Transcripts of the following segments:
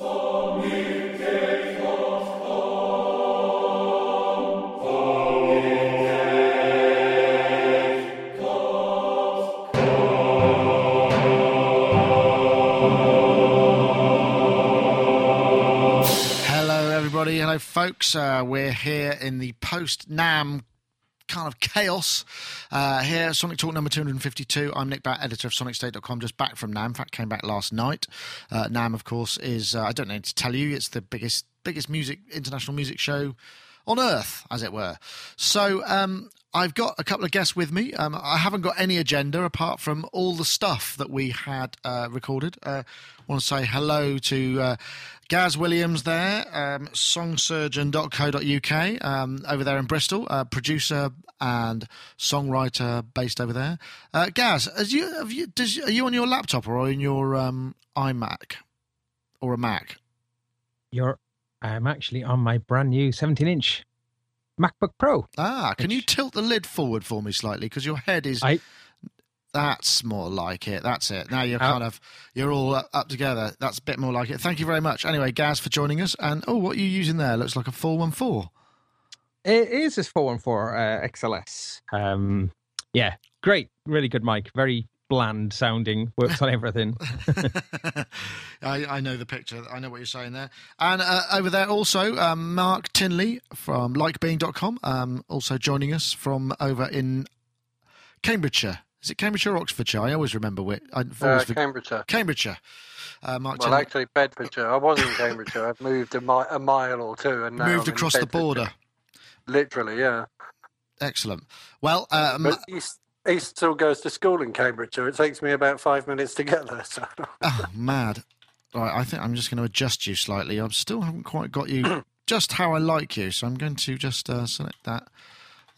Hello, everybody. Hello, folks. Uh, we're here in the post NAMM kind of chaos uh, here. Sonic Talk number 252. I'm Nick Batt, editor of SonicState.com, just back from NAMM. In fact, came back last night. Uh, NAMM, of course, is, uh, I don't know to tell you, it's the biggest, biggest music, international music show on earth, as it were. So, um, I've got a couple of guests with me. Um, I haven't got any agenda apart from all the stuff that we had uh, recorded. Uh, I want to say hello to uh, Gaz Williams there, um, songsurgeon.co.uk um, over there in Bristol, uh, producer and songwriter based over there. Uh, Gaz, you, you, does, are you on your laptop or on your um, iMac or a Mac? You're, I'm actually on my brand new 17 inch MacBook Pro. Ah, can you tilt the lid forward for me slightly because your head is. I That's more like it. That's it. Now you're Uh, kind of you're all up, up together. That's a bit more like it. Thank you very much. Anyway, Gaz for joining us. And oh, what are you using there? Looks like a four one four. it is this 414 uh, XLS. Um, yeah, great, really good mic. Very bland sounding. Works on everything. I, I know the picture. I know what you're saying there. And uh, over there also, um, Mark Tinley from likebeing.com, um, also joining us from over in Cambridgeshire. Is it Cambridgeshire or Oxfordshire? I always remember which. I've Uh, always for- Cambridgeshire. Cambridgeshire. Uh, Mark Well, Tinley actually, Bedfordshire. I was in Cambridgeshire. I've moved a, mi- a mile or two, and now moved I'm in across the border. Literally, yeah. Excellent. Well, um, But he, still goes to school in Cambridgeshire. It takes me about five minutes to get there. So Oh, mad. Right, I think I'm just going to adjust you slightly. I still haven't quite got you just how I like you, so I'm going to just uh, select that.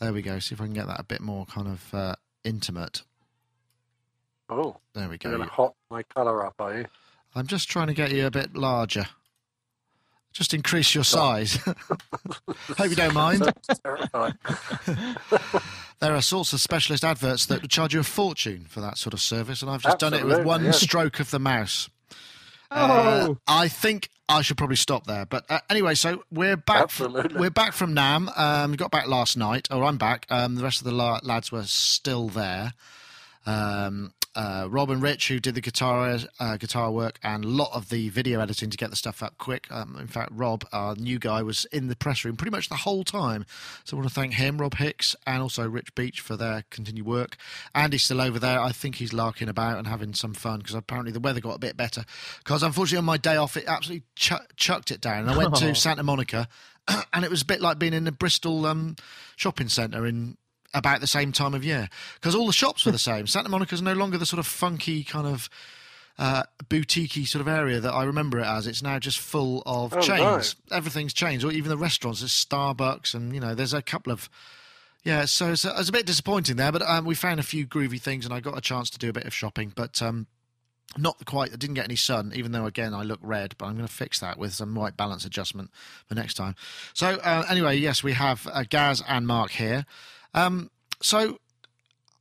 There we go. See if I can get that a bit more kind of uh, intimate. oh, There we you're go. going to hot my colour up, are you? I'm just trying to get you a bit larger. Just increase your size. Hope you don't mind. There are sorts of specialist adverts that charge you a fortune for that sort of service, and I've just done it with one stroke of the mouse. Uh, Oh, I think I should probably stop there. But uh, anyway, so we're back. From, we're back from NAMM. Um, we got back last night, or I'm back. Um, the rest of the la- lads were still there. Um, uh, Rob and Rich, who did the guitar uh, guitar work and a lot of the video editing to get the stuff up quick. Um, in fact, Rob, our new guy, was in the press room pretty much the whole time. So I want to thank him, Rob Hicks, and also Rich Beach for their continued work. Andy's still over there. I think he's larking about and having some fun because apparently the weather got a bit better. Because unfortunately, on my day off, it absolutely chu- chucked it down. And I went to. Santa Monica, and it was a bit like being in the Bristol um, shopping centre in about the same time of year because all the shops were the same. Santa Monica's no longer the sort of funky kind of uh, boutiquey sort of area that I remember it as. It's now just full of Oh, chains. Everything's changed, or even the restaurants. There's Starbucks, and you know, there's a couple of. Yeah, so it's, it's a bit disappointing there, but um, we found a few groovy things, and I got a chance to do a bit of shopping, but um, not quite. I didn't get any sun, even though again I look red. But I'm going to fix that with some white balance adjustment for next time. So uh, anyway, yes, we have uh, Gaz and Mark here. Um, so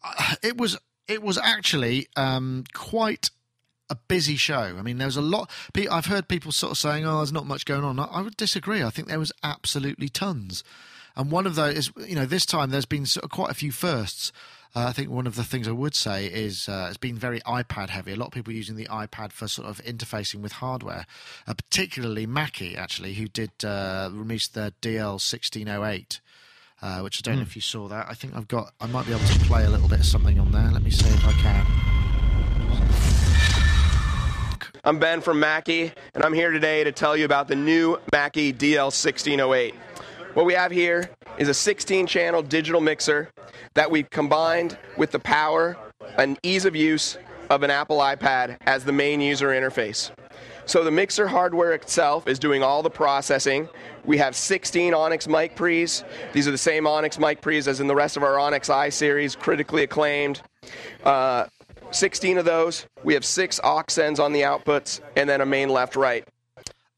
uh, it was it was actually um, quite a busy show. I mean, there was a lot. I've heard people sort of saying, "Oh, there's not much going on." I, would disagree. I think there was absolutely tons. And one of those is, you know, this time there's been sort of quite a few firsts. Uh, I think one of the things I would say is uh, it's been very iPad heavy. A lot of people using the iPad for sort of interfacing with hardware, uh, particularly Mackie, actually, who did uh, release the DL1608 uh, which I don't know if you saw that. I think I've got. I might be able to play a little bit of something on there. Let me see if I can. I'm Ben from Mackie, and I'm here today to tell you about the new Mackie DL1608. What we have here is a 16 channel digital mixer that we've combined with the power and ease of use of an Apple iPad as the main user interface. So the mixer hardware itself is doing all the processing. We have 16 Onyx mic pre's. These are the same Onyx mic pre's as in the rest of our Onyx i series, critically acclaimed. Uh, 16 of those. We have six aux ends on the outputs, and then a main left right.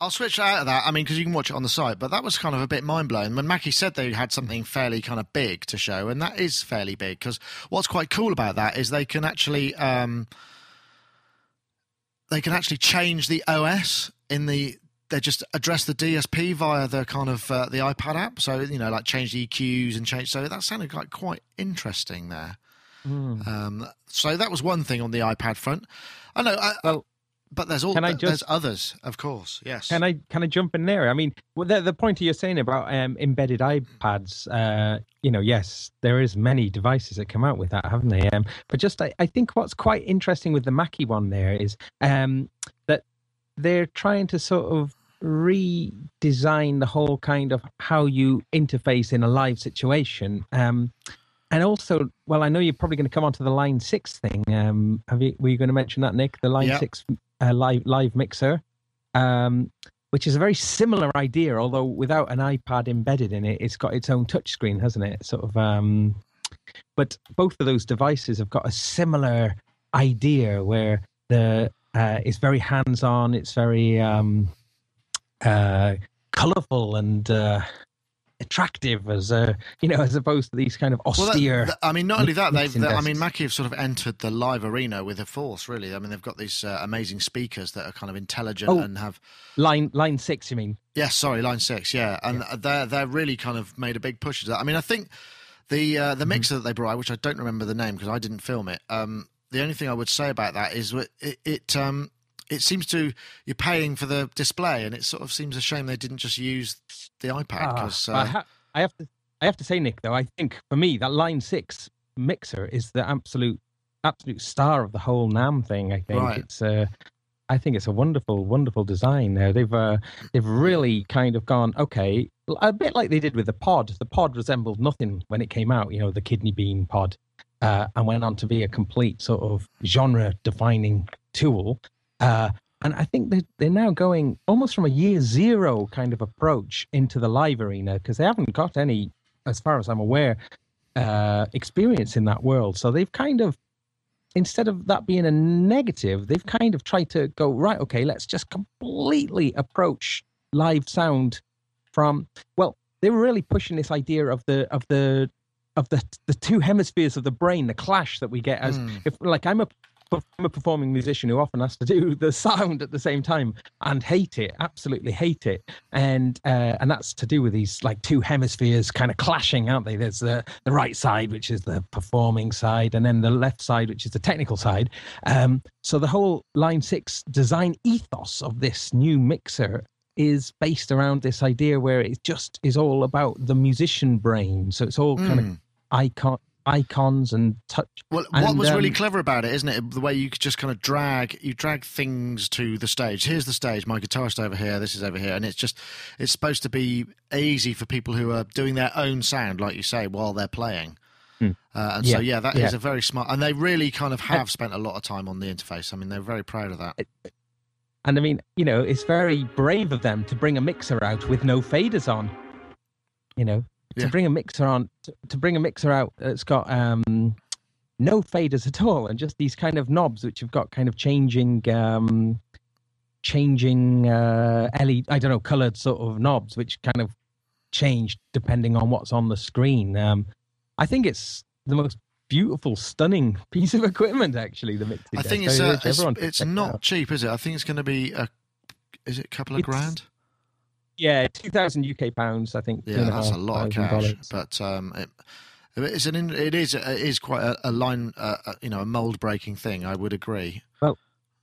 I'll switch out of that. I mean, because you can watch it on the site, but that was kind of a bit mind blowing when Mackie said they had something fairly kind of big to show, and that is fairly big. Because what's quite cool about that is they can actually um, they can actually change the OS in the they just address the DSP via the kind of uh, the iPad app. So you know, like change the EQs and change. So that sounded like quite interesting there. Mm. Um, so that was one thing on the iPad front. I know. I, Well, but there's all I there's others, of course. Yes. Can I can I jump in there? I mean, well, the the point you're saying about um, embedded iPads, uh, you know, yes, there is many devices that come out with that, haven't they? Um, but just I, I think what's quite interesting with the Mackie one there is um, that they're trying to sort of redesign the whole kind of how you interface in a live situation. Um, and also, well, I know you're probably going to come on to the Line Six thing. Um, have you? Were you going to mention that, Nick? The Line Yeah. Six uh, live live mixer, um, which is a very similar idea, although without an iPad embedded in it. It's got its own touchscreen, hasn't it? Sort of. Um, but both of those devices have got a similar idea where the uh, it's very hands-on. It's very um, uh, colorful and uh, attractive, as uh, you know, as opposed to these kind of Well, that- austere. that- I mean, not only that, they've. they- I mean. Mackie have sort of entered the live arena with a force. Really, I mean, they've got these uh, amazing speakers that are kind of intelligent Oh. and have. line line six, you mean? Yes, sorry, line six. Yeah, and they're they're really kind of made a big push to that. I mean, I think the uh, Mm-hmm. the mixer that they brought which I don't remember the name because I didn't film it. Um, the only thing I would say about that is it, it um it seems to you're paying for the display, and it sort of seems a shame they didn't just use the iPad Ah, because I, uh, ha- I have to I have to say, Nick, though, I think for me that Line Six mixer is the absolute absolute star of the whole NAMM thing. I think Right. it's uh, I think it's a wonderful, wonderful design. There, they've uh, they've really kind of gone okay, a bit like they did with the pod. The pod resembled nothing when it came out. You know, the kidney bean pod, uh, and went on to be a complete sort of genre-defining tool. Uh, and I think that they're now going almost from a year zero kind of approach into the live arena because they haven't got any, as far as I'm aware, uh, experience in that world. So they've kind of, instead of that being a negative, they've kind of tried to go, right, okay, let's just completely approach live sound from, well, they were really pushing this idea of the, of the, of the the two hemispheres of the brain, the clash that we get as Mm. if like I'm a I'm a performing musician who often has to do the sound at the same time and hate it, absolutely hate it, and uh, and that's to do with these like two hemispheres kind of clashing, aren't they? There's the the right side, which is the performing side, and then the left side, which is the technical side. Um, so the whole Line Six design ethos of this new mixer is based around this idea where it just is all about the musician brain. So it's all kind of Mm. icon icons and touch Well, what And, was really um, clever about it, isn't it? The way you could just kind of drag, you drag things to the stage. Here's the stage. My guitarist over here. This is over here, and it's just, it's supposed to be easy for people who are doing their own sound, like you say, while they're playing. Hmm. Uh, and so, Yeah, yeah, that is a very smart, and they really kind of have spent a lot of time on the interface. I mean, they're very proud of that. And I mean, you know, it's very brave of them to bring a mixer out with no faders on. You know, Yeah. to bring a mixer on, to, to bring a mixer out that's got um, no faders at all, and just these kind of knobs which have got kind of changing, um, changing uh, LED, I don't know, colored sort of knobs which kind of change depending on what's on the screen. Um, I think it's the most beautiful, stunning piece of equipment. Actually, the mixer. I think it's uh, it's, it's check it not out. cheap, is it? I think it's going to be a, is it a couple of It's- grand? Yeah, two thousand UK pounds. I think. Yeah, that's a lot of cash. dollars. But um, it, it's an it is it is quite a, a line, uh, uh, you know, a mold breaking thing. I would agree.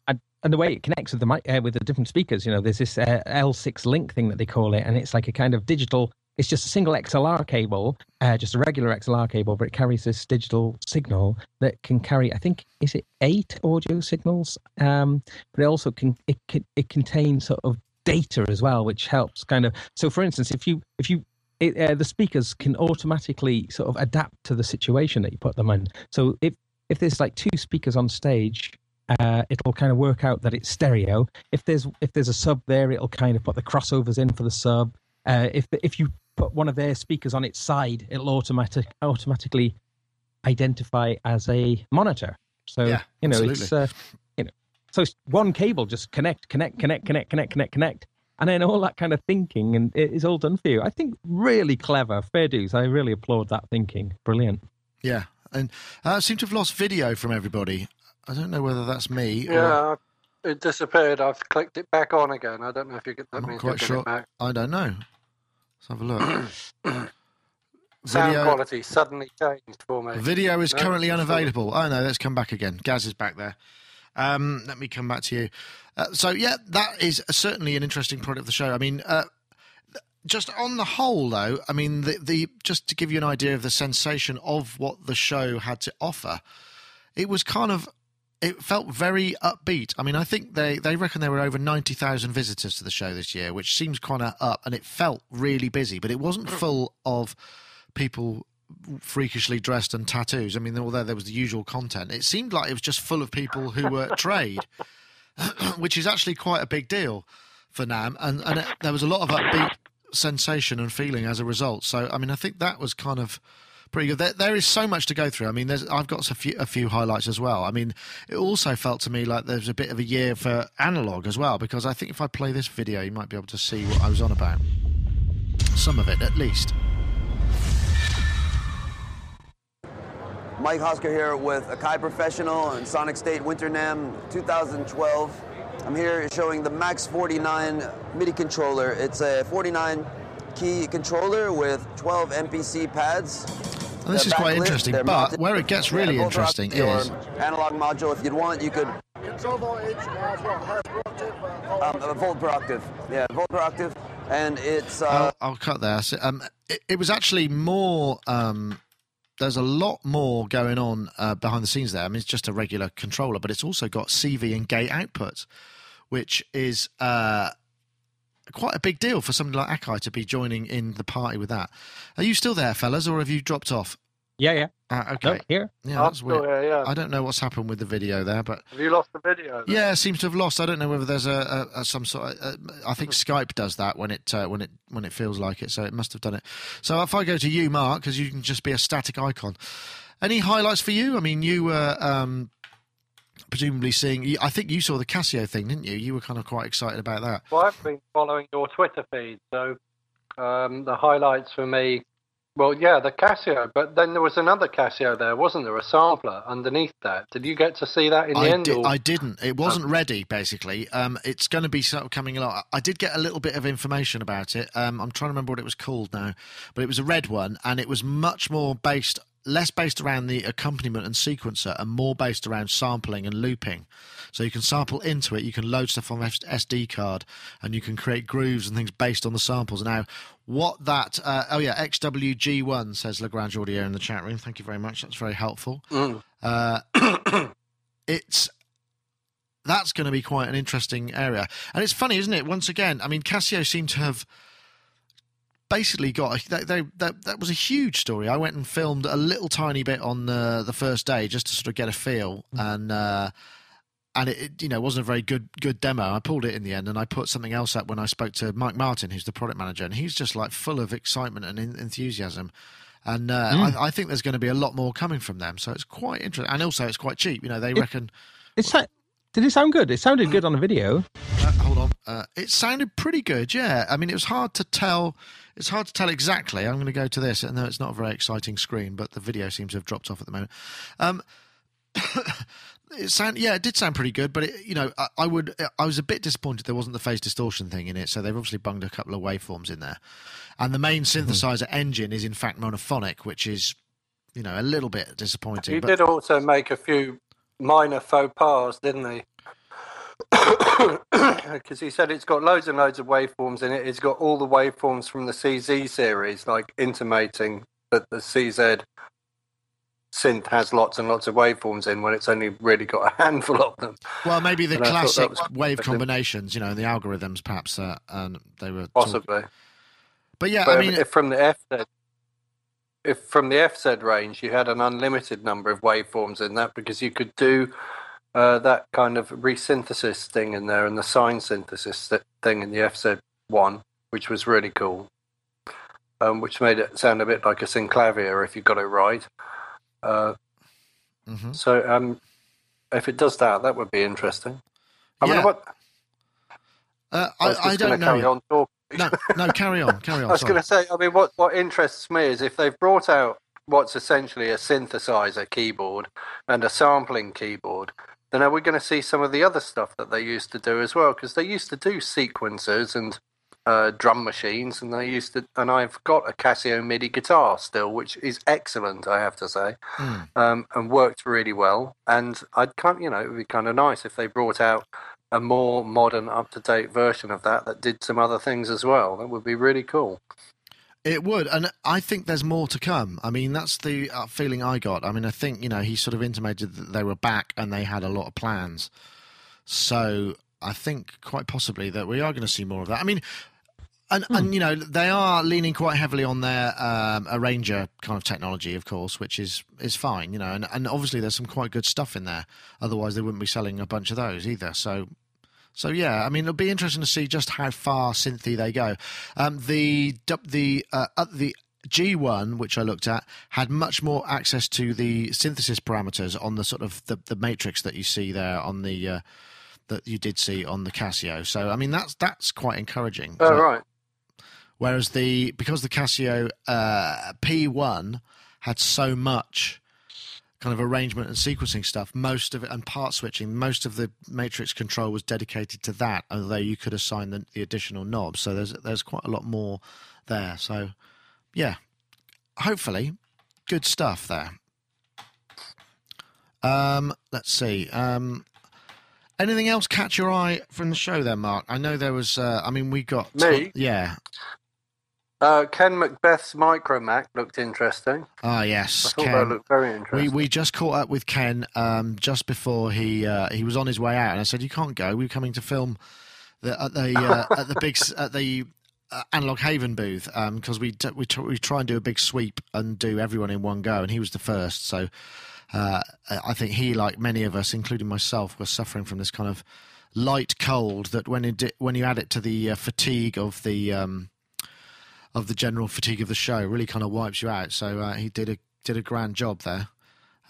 and, and the way it connects with the mic uh, with the different speakers, you know, there's this uh, L6 link thing that they call it, and it's like a kind of digital. It's just a single XLR cable, uh, just a regular XLR cable, but it carries this digital signal that can carry, I think, is it eight audio signals? Um, but it also can it can, it contains sort of data as well, which helps kind of. So, for instance, if you if you it, uh, the speakers can automatically sort of adapt to the situation that you put them in. So if if there's like two speakers on stage uh, it'll kind of work out that it's stereo. If there's if there's a sub there, it'll kind of put the crossovers in for the sub. Uh, if if you put one of their speakers on its side, it'll automatic automatically identify as a monitor. So Yeah, you know absolutely. it's uh, so it's one cable just connect connect connect connect connect connect connect. And then all that kind of thinking, and it is all done for you. I think really clever, fair dues. I really applaud that thinking. Brilliant. Yeah, and uh, I seem to have lost video from everybody. I don't know whether that's me. Or, Yeah, it disappeared. I've clicked it back on again. I don't know if you get that I'm not quite sure. I don't know. Let's have a look. Sound Video- quality suddenly changed for me. Video is No, currently unavailable. Oh no, let's come back again. Gaz is back there. Um, let me come back to you. Uh, so yeah, that is certainly an interesting product of the show. I mean, uh, just on the whole, though, I mean, the, the just to give you an idea of the sensation of what the show had to offer, it was kind of. It felt very upbeat. I mean, I think they, they reckon there were over 90,000 visitors to the show this year, which seems kind of up, and it felt really busy, but it wasn't full of people freakishly dressed and tattoos. I mean, although there was the usual content, it seemed like it was just full of people who were at trade, which is actually quite a big deal for NAMM. And, and it, there was a lot of upbeat sensation and feeling as a result. So, I mean, I think that was kind of pretty good. There, there is so much to go through. I mean, there's, I've got a few, a few highlights as well. I mean, it also felt to me like there was a bit of a year for analog as well, because I think if I play this video, you might be able to see what I was on about. Some of it, at least. Mike Hosker here with Akai Professional and Sonic State Winter NAMM 2012. I'm here showing the Max 49 MIDI controller. It's a 49 key controller with 12 MPC pads. And this They're is quite backlit, interesting, they're but mounted- where it gets really are interesting is analog module. If you'd want, you could Control voltage as well. Uh, um, a volt per octave. Yeah, volt per octave, and it's uh, I'll, I'll cut there. So, um, it, it was actually more. Um, there's a lot more going on uh, behind the scenes there. I mean, it's just a regular controller, but it's also got CV and gate output, which is uh, quite a big deal for somebody like Akai to be joining in the party with that. Are you still there, fellas, or have you dropped off? Yeah, yeah. Uh, No, okay. here. Yeah, that's weird. here, yeah. I don't know what's happened with the video there, but Have you lost the video? then? yeah, it seems to have lost. I don't know whether there's a, a, a some sort. Of, uh, I think Skype does that when it uh, when it when it feels like it. So it must have done it. So if I go to you, Mark, because you can just be a static icon. Any highlights for you? I mean, you were um, presumably seeing. I think you saw the Casio thing, didn't you? You were kind of quite excited about that. Well, I've been following your Twitter feed, so um, the highlights for me. Well, yeah, the Casio, but then there was another Casio there, wasn't there? A sampler underneath that. Did you get to see that in the I, end? di- or- I didn't. It wasn't ready, basically. Um, it's going to be sort of coming along. I did get a little bit of information about it. Um, I'm trying to remember what it was called now, but it was a red one, and it was much more based, less based around the accompaniment and sequencer, and more based around sampling and looping. So you can sample into it, you can load stuff on SD card, and you can create grooves and things based on the samples. Now, what that? Uh, oh yeah, XWG1 says Lagrange Audio in the chat room. Thank you very much. That's very helpful. Mm. Uh, it's that's going to be quite an interesting area. And it's funny, isn't it? Once again, I mean, Casio seemed to have basically got a, they, they, that that was a huge story. I went and filmed a little tiny bit on uh, the first day just to sort of get a feel and. Uh, and it, it, you know, wasn't a very good good demo. I pulled it in the end, and I put something else up when I spoke to Mike Martin, who's the product manager, and he's just like full of excitement and en- enthusiasm. And uh, I, I think there's going to be a lot more coming from them, so it's quite interesting. And also, it's quite cheap. You know, they It- reckon. It's sa- did it sound good? It sounded good on the video. Uh, hold on. Uh, it sounded pretty good, yeah. I mean, it was hard to tell. It's hard to tell exactly. I'm going to go to this, and though it's not a very exciting screen, but the video seems to have dropped off at the moment. Um, it sound yeah, it did sound pretty good, but it, you know, I, I would. I was a bit disappointed there wasn't the phase distortion thing in it. So they've obviously bunged a couple of waveforms in there, and the main synthesizer engine is in fact monophonic, which is you know a little bit disappointing. He but did also make a few minor faux pas, didn't he? Because he said it's got loads and loads of waveforms in it. It's got all the waveforms from the CZ series, like intimating that the CZ synth has lots and lots of waveforms in when it's only really got a handful of them. well, maybe the And I thought that classic wave combinations, you know, the algorithms perhaps, uh, and they were talk- Possibly. But yeah, But I mean, if from the FZ, if from the FZ range you had an unlimited number of waveforms in that, because you could do uh, that kind of resynthesis thing in there and the sine synthesis th- thing in the FZ one, which was really cool, um, which made it sound a bit like a synclavier if you got it right. Uh, mhm. so um, if it does that, that would be interesting. I Yeah. mean, what Uh, I, I, I don't know. No, no, carry on, carry on. I was going to say, I mean, what, what interests me is if they've brought out what's essentially a synthesizer keyboard and a sampling keyboard, then are we going to see some of the other stuff that they used to do as well? Because they used to do sequencers and uh, drum machines, and they used to. And I've got a Casio MIDI guitar still, which is excellent, I have to say, Mm. um, and worked really well. And I'd kind, you know, it would be kind of nice if they brought out a more modern, up to date version of that that did some other things as well. That would be really cool. It would, and I think there's more to come. I mean, that's the uh, feeling I got. I mean, I think you know he sort of intimated that they were back and they had a lot of plans. So I think quite possibly that we are going to see more of that. I mean, and and you know they are leaning quite heavily on their um, arranger kind of technology, of course, which is is fine. You know, and and obviously there's some quite good stuff in there. Otherwise, they wouldn't be selling a bunch of those either. So so yeah, I mean it'll be interesting to see just how far synthy they go. Um, the the uh, uh, the G1, which I looked at, had much more access to the synthesis parameters on the sort of the, the matrix that you see there on the uh, that you did see on the Casio. So I mean that's that's quite encouraging. Oh, So- right. Whereas the because the Casio uh, P1 had so much kind of arrangement and sequencing stuff, most of it and part switching, most of the matrix control was dedicated to that. Although you could assign the, the additional knobs, so there's there's quite a lot more there. So yeah, hopefully, good stuff there. Um, let's see. Um, anything else catch your eye from the show there, Mark? I know there was. Uh, I mean, we got Me? Yeah. Uh, Ken Macbeth's Micromac looked interesting. Ah, I yes. thought Ken. that looked very We interesting. we just caught up with Ken um, just before he uh, he was on his way out, and I said, "You can't go. We're coming to film the, at the uh, at the big at the uh, Analog Haven booth because we t- we t- we try and do a big sweep and do everyone in one go, and he was the first. So uh, I think he, like many of us, including myself, was suffering from this kind of light cold that when it, when you add it to the uh, fatigue of the um, of the general fatigue of the show really kind of wipes you out. So uh, he did a did a grand job there.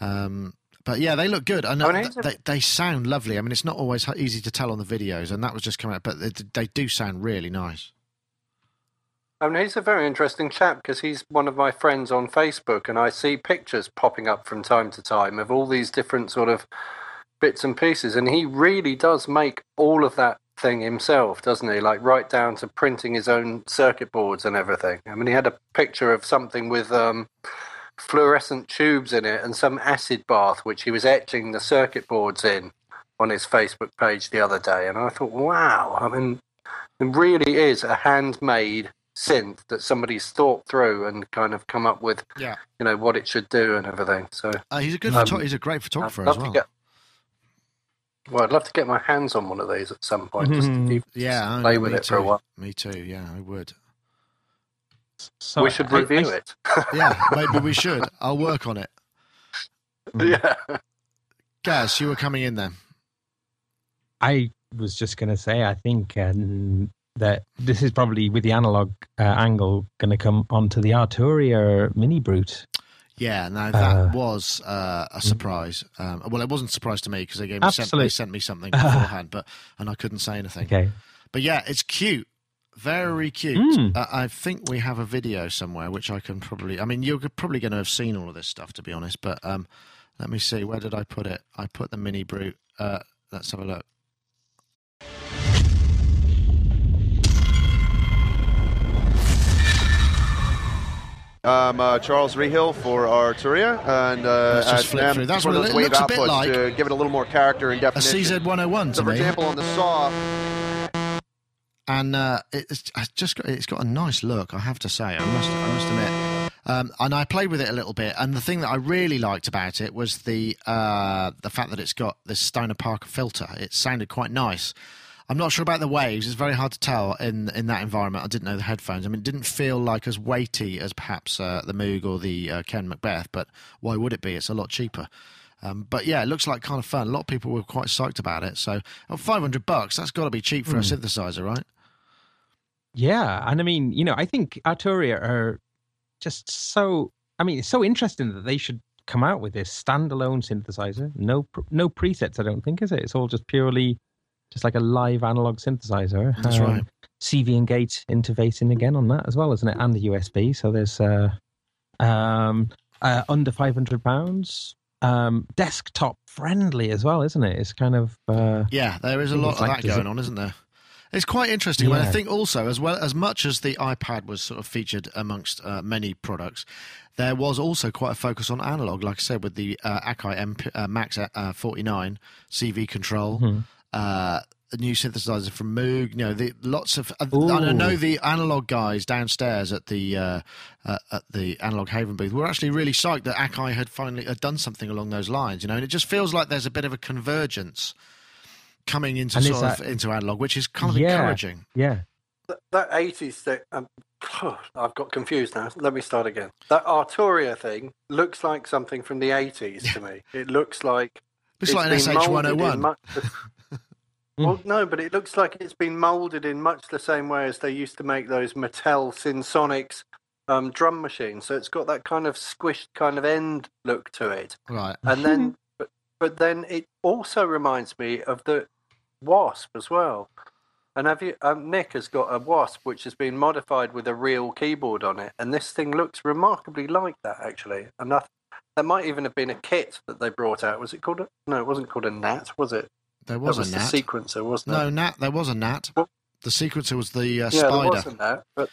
Um, but yeah, they look good. I know th- they, they sound lovely. I mean, it's not always easy to tell on the videos, and that was just coming out, but they, they do sound really nice. I mean, he's a very interesting chap because he's one of my friends on Facebook, and I see pictures popping up from time to time of all these different sort of bits and pieces, and he really does make all of that thing himself, doesn't he? Like right down to printing his own circuit boards and everything. I mean, he had a picture of something with um, fluorescent tubes in it and some acid bath, which he was etching the circuit boards in on his Facebook page the other day, and I thought, wow, I mean, it really is a handmade synth that somebody's thought through and kind of come up with, Yeah. you know, what it should do and everything. So Uh, he's a good Um, photo- he's a great I'd photographer love as well. to get. Well, I'd love to get my hands on one of these at some point, just to yeah, play know, with it too. for a while. Me too. Yeah, I would. So we should I- I- review it. Yeah, maybe we should. I'll work on it. yeah. Gaz, you were coming in then. I was just going to say, I think um, that this is probably with the analog uh, angle going to come onto the Arturia Mini Brute. Yeah, no, that Uh, was uh, a surprise. Um, well, it wasn't a surprise to me because they gave me sent, they sent me something beforehand, but and I couldn't say anything. Okay. But yeah, it's cute, very cute. Mm. Uh, I think we have a video somewhere which I can probably. I mean, you're probably going to have seen all of this stuff to be honest. But um, let me see. Where did I put it? I put the mini brute. Uh, let's have a look. I'm uh, Charles Rehill for our Arturia, and uh, Let's just flip through. That's what it looks a bit like. to give it a little more character and definition. A definition. CZ101 So, for me. example, on the saw, and uh, it's, it's just got, it's got a nice look. I have to say, I must I must admit. Um, and I played with it a little bit, and the thing that I really liked about it was the uh, the fact that it's got this Steiner Parker filter. It sounded quite nice. I'm not sure about the waves. It's very hard to tell in in that environment. I didn't know the headphones. I mean, it didn't feel like as weighty as perhaps uh, the Moog or the uh, Ken Macbeth, but why would it be? It's a lot cheaper. Um, but yeah, it looks like kind of fun. A lot of people were quite psyched about it. So, oh, 500 bucks, that's got to be cheap for a synthesizer, right? Yeah, and I mean, you know, I think Arturia are just so. I mean, it's so interesting that they should come out with this standalone synthesizer. No, no presets. I don't think is it. It's all just purely, just like a live analog synthesizer. That's right. CV and gate interfacing again on that as well, isn't it? And the USB. So there's uh, um, uh, under five hundred pounds. um, desktop friendly as well, isn't it? It's kind of uh, Yeah, there is a lot of like that going desi- on, isn't there? It's quite interesting. I, mean, I think also, as well as much as the iPad was sort of featured amongst uh, many products, there was also quite a focus on analog. Like I said, with the uh, Akai MP, uh, Max uh, 49 CV control, Mm-hmm. Uh, a new synthesizer from Moog. You know, the lots of. Uh, I know the analog guys downstairs at the uh, uh, at the analog Haven booth were actually really psyched that Akai had finally had done something along those lines. You know, and it just feels like there's a bit of a convergence coming into And is sort of that- into analog, which is kind of Yeah. encouraging. yeah. That, that 80s thing, um, I've got confused now. Let me start again. That Arturia thing looks like something from the 80s to me. It looks like It's like an been moulded in SH101. much the- well, no, but it looks like it's been molded in much the same way as they used to make those Mattel Synsonics um, drum machines. So it's got that kind of squished kind of end look to it. Right. And then, but, but then it also reminds me of the Wasp as well. And have you? Um, Nick has got a Wasp which has been modified with a real keyboard on it, and this thing looks remarkably like that actually. And that that might even have been a kit that they brought out. Was it called a? No, it wasn't called a Gnat, was it? There was, that was a the sequencer, wasn't no, it? Gnat. There was a Gnat. Well- The sequencer was the uh, yeah, there spider. wasn't that. But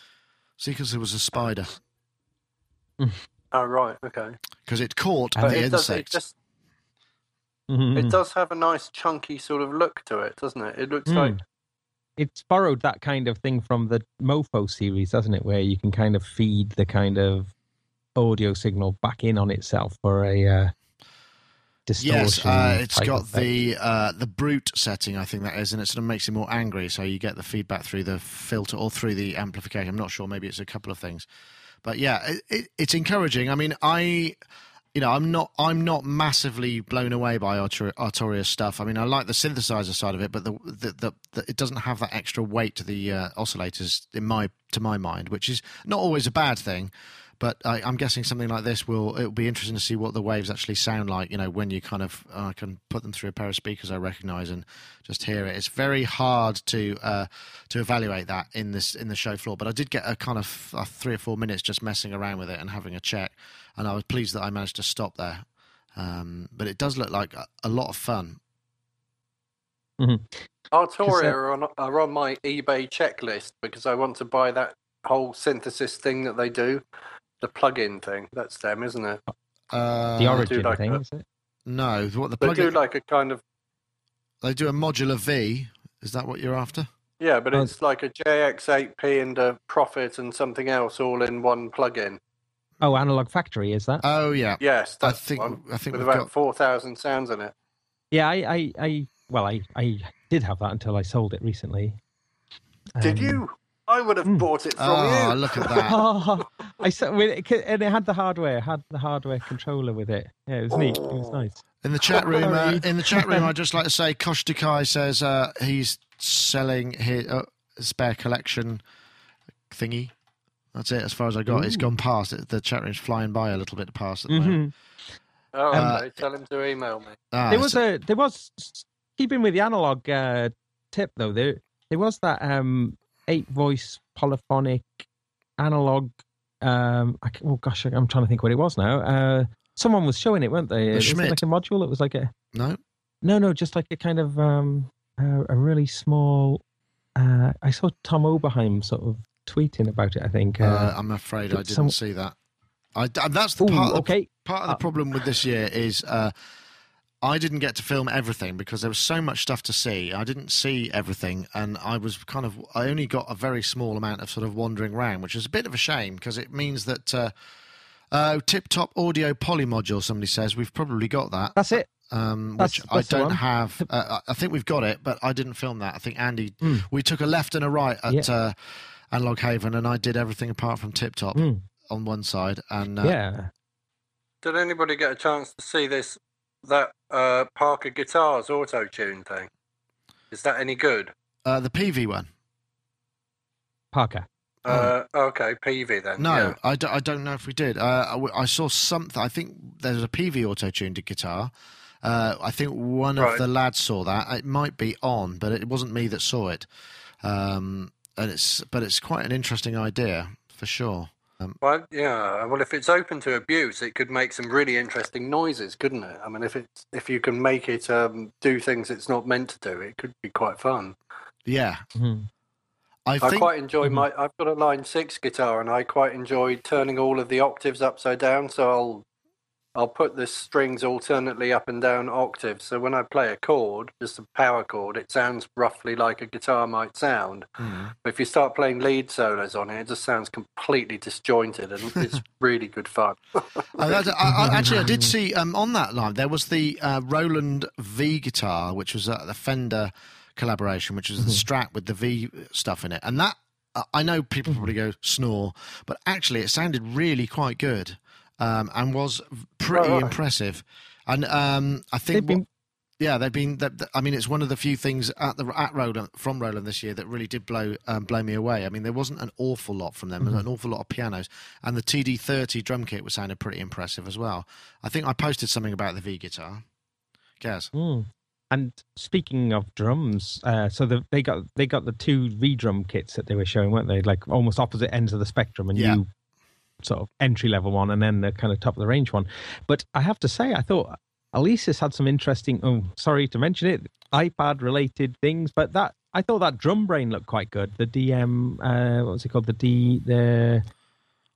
Sequencer was a spider oh right, okay. because it caught But the it does. It insect. just Mhm. it does have a nice chunky sort of look to it, doesn't it? It looks Mm. like It's borrowed that kind of thing from the Mopho series, doesn't it? Where you can kind of feed the kind of audio signal back in on itself for a uh, distortion. Yes, uh, it's got the uh, the brute setting, I think that is, and it sort of makes it more angry. So you get the feedback through the filter or through the amplification. I'm not sure. Maybe it's a couple of things, but yeah, it, it, it's encouraging. I mean, I. You know, I'm not. I'm not massively blown away by Artur- Arturia's stuff. I mean, I like the synthesizer side of it, but the, the, the, the it doesn't have that extra weight to the uh, oscillators in my to my mind, which is not always a bad thing. But I, I'm guessing something like this will it'll be interesting to see what the waves actually sound like. You know, when you kind of uh, can put them through a pair of speakers I recognise and just hear it. It's very hard to uh, to evaluate that in this in the show floor. But I did get a kind of uh, three or four minutes just messing around with it and having a check, and I was pleased that I managed to stop there. Um, but it does look like a, a lot of fun. Arturia uh, are on, are on my eBay checklist because I want to buy that whole synthesis thing that they do, the plug-in thing. That's them, isn't it? Uh, the origin like thing, that. is it? No, what the They plug do like a kind of they do a modular V. Is that what you're after? yeah, but Oh. it's like a JX8P and a Prophet and something else all in one plug-in. Oh, Analog Factory, is that? Oh yeah, Yes, I that's think one, I think with we've about got four thousand sounds in it. yeah, I, I, I, well, I, I did have that until I sold it recently. Did Um, you? I would have Hmm. bought it from Oh, you. look at that! Oh, I saw with it, and it had the hardware, had the hardware controller with it. Yeah, it was neat. It was Oh. nice. In the chat room, uh, in the chat room, I'd just like to say, Kosh Dukai says uh, he's selling his uh, spare collection thingy. That's it. As far as I got, it's Ooh. gone past. It, the chat room's flying by a little bit past at the moment. Mhm. Oh, Uh, okay. Tell him to email me. Ah, there was a there was keeping with the analog uh, tip though. There there was that um, eight voice polyphonic analog. Um, I, oh gosh, I'm trying to think what it was now. Uh, someone was showing it, weren't they? Was it like a module? It was like a no. no, no, just like a kind of um, uh, a really small. Uh, I saw Tom Oberheim sort of tweeting about it. I think. Uh, Uh, I'm afraid I didn't some- see that. I, and that's the ooh, part. Of the, okay. part of the problem with this year is uh, I didn't get to film everything because there was so much stuff to see. I didn't see everything, and I was kind of I only got a very small amount of sort of wandering around, which is a bit of a shame because it means that. Uh, uh, Tip top audio poly module. Somebody says we've probably got that, That's it. um, that's- which I that's the don't have. Uh, I I think we've got it, but I didn't film that. I think Andy. Mm. We took a left and a right at Yeah. uh, Analog Haven, and I did everything apart from Tip top Mm, on one side, and uh, yeah. Did anybody get a chance to see this? That uh, Parker Guitars auto tune thing. Is that any good? uh, the Peavey one. Parker. Uh, okay, Peavey then. No, yeah. I, don't, know if we did. Uh, I, w- I saw something. I think there's a Peavey auto tuned guitar. Uh, I think one of the lads saw that. It might be on, but it wasn't me that saw it. Um, and it's but it's quite an interesting idea for sure. Well, yeah. Well, if it's open to abuse, it could make some really interesting noises, couldn't it? I mean, if it's if you can make it um, do things it's not meant to do, it could be quite fun. Yeah, Mhm. I I think. quite enjoy Mhm. my. I've got a line six guitar, and I quite enjoy turning all of the octaves upside down. So I'll I'll put the strings alternately up and down octaves. So when I play a chord, just a power chord, it sounds roughly like a guitar might sound. Hmm. But if you start playing lead solos on it, it just sounds completely disjointed, and it's really good fun. I, I, I, actually, I did see um, on that line there was the uh, Roland V guitar, which was uh, the Fender collaboration, which was the Strat with the V stuff in it, and that I know people probably go snore, but actually it sounded really quite good um, and was pretty Right, right. impressive. And um, I think been what- yeah, they've been. th th- I mean, it's one of the few things at the at Roland from Roland this year that really did blow um, blow me away. I mean, there wasn't an awful lot from them. Was an awful lot of pianos, and the TD30 drum kit was sounded pretty impressive as well. I think I posted something about the V guitar. Gaz. Mm. And speaking of drums, uh, so the, they got they got the two V drum kits that they were showing, weren't they? Like almost opposite ends of the spectrum, and Yeah. you sort of entry level one, and then the kind of top of the range one. But I have to say, I thought Alesis had some interesting. Oh, sorry to mention it, iPad related things, but that I thought that drum brain looked quite good. The DM, uh, what was it called? The D the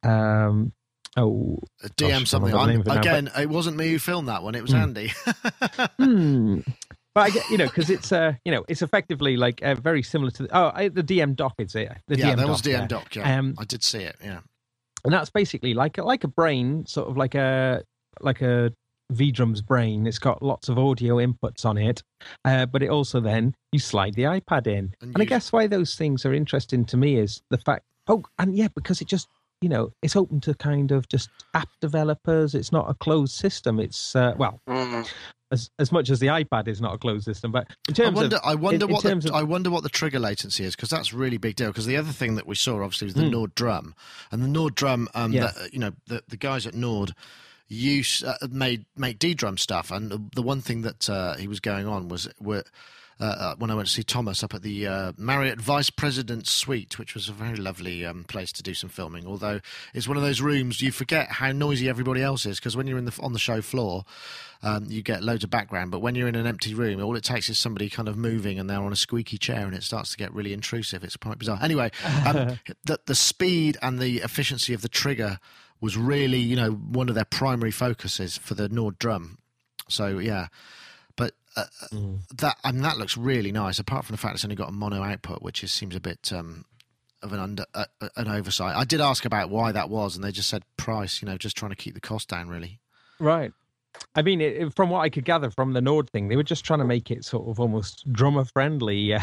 um oh DM Gosh, something. I don't remember the I'm- name of now, again, it wasn't me who filmed that one. It was Hmm. Andy. Hmm. But I get, you know, because it's uh, you know, it's effectively like uh, very similar to the, oh, I, the DM Dock. It's it. The yeah, DM that was Dock, DM yeah. Dock. Yeah, Um, I did see it. Yeah. And that's basically like a, like a brain, sort of like a like a V drum's brain. It's got lots of audio inputs on it, uh, but it also then you slide the iPad in. And And, I guess why those things are interesting to me is the fact. Oh, and yeah, because it just you know it's open to kind of just app developers. It's not a closed system. It's uh, well. Mm. As, as much as the iPad is not a closed system, but in I wonder. of I wonder in what. terms the, of- I wonder what the trigger latency is because that's a really big deal. Because the other thing that we saw obviously was the Hmm. Nord drum, and the Nord drum. Um, Yeah. that, you know, the the guys at Nord use uh, made make ddrum stuff, and the, the one thing that uh, he was going on was were. Uh, uh, when I went to see Thomas up at the uh, Marriott Vice President's Suite, which was a very lovely um, place to do some filming. Although it's one of those rooms you forget how noisy everybody else is because when you're in the on the show floor, um, you get loads of background. But when you're in an empty room, all it takes is somebody kind of moving and they're on a squeaky chair, and it starts to get really intrusive. It's quite bizarre. Anyway, um, the the speed and the efficiency of the trigger was really, you know, one of their primary focuses for the Nord drum. So yeah, uh, that I mean that looks really nice. Apart from the fact it's only got a mono output, which is, seems a bit. Um, of an under uh, uh, an oversight. I did ask about why that was, and they just said price. You know, just trying to keep the cost down. Really. Right. I mean, it- from what I could gather from the Nord thing, they were just trying to make it sort of almost drummer friendly, uh,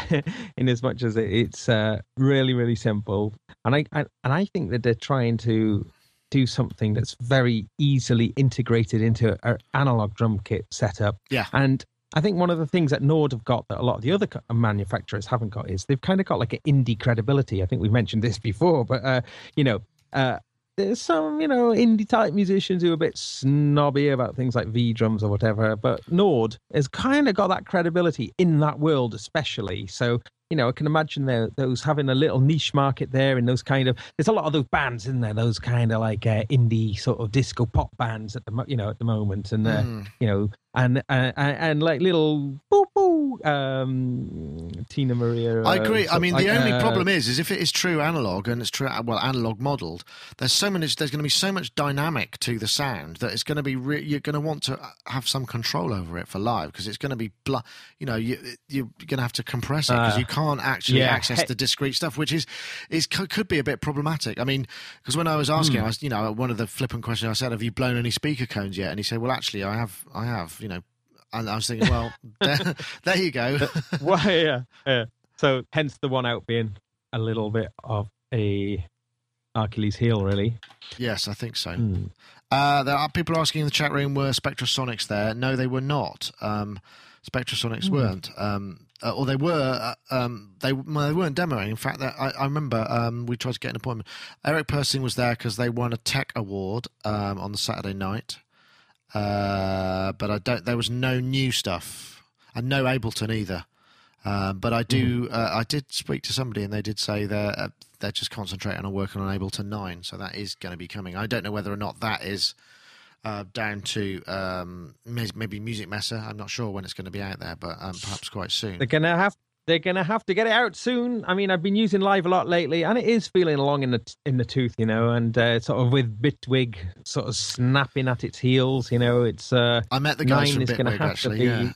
in as much as it, it's uh, really, really simple. And I, I and I think that they're trying to do something that's very easily integrated into an analog drum kit setup. Yeah. And I think one of the things that Nord have got that a lot of the other manufacturers haven't got is they've kind of got like an indie credibility. I think we've mentioned this before, but uh, you know, uh, there's some, you know, indie type musicians who are a bit snobby about things like V drums or whatever, but Nord has kind of got that credibility in that world, especially. So, you know, I can imagine there, those having a little niche market there in those kind of, there's a lot of those bands in there, those kind of like uh, indie sort of disco pop bands at the, you know, at the moment. And, uh, Mm. you know, and, uh, and, and like little boo boo, um, Tina Maria. I uh, agree. I sort- mean, like, the only uh, problem is, is if it is true analog and it's true, well, analog modelled. There's so many. There's going to be so much dynamic to the sound that it's going to be. Re- you're going to want to have some control over it for live because it's going to be. Bl- you know, you, you're going to have to compress it because Uh, you can't actually yeah. access the discrete stuff, which is is could be a bit problematic. I mean, because when I was asking, Hmm. I was, you know, one of the flippant questions I said, "Have you blown any speaker cones yet?" And he said, "Well, actually, I have. I have. You know." And I was thinking, well, there, there you go. Why? Yeah, yeah. So hence the one out being a little bit of a Achilles heel, really. yes, I think so. Hmm. Uh, there are people asking in the chat room were Spectrasonics there? No, they were not. Um, Spectrasonics weren't. Um, uh, or they were. Uh, um, they well, they weren't demoing. In fact, that I, I remember um, we tried to get an appointment. Eric Persing was there because they won a tech award um, on the Saturday night. Uh, but I don't. There was no new stuff and no Ableton either. Um, but I do. Uh, I did speak to somebody, and they did say they're uh, they're just concentrating on working on Ableton Nine. So that is going to be coming. I don't know whether or not that is uh, down to um, maybe Musikmesse. I'm not sure when it's going to be out there, but um, perhaps quite soon. They're gonna have they're gonna have to get it out soon. I mean, I've been using Live a lot lately, and it is feeling along in the in the tooth, you know, and uh, sort of with Bitwig sort of snapping at its heels, you know, it's uh, I met the guys from Bitwig actually. be Yeah.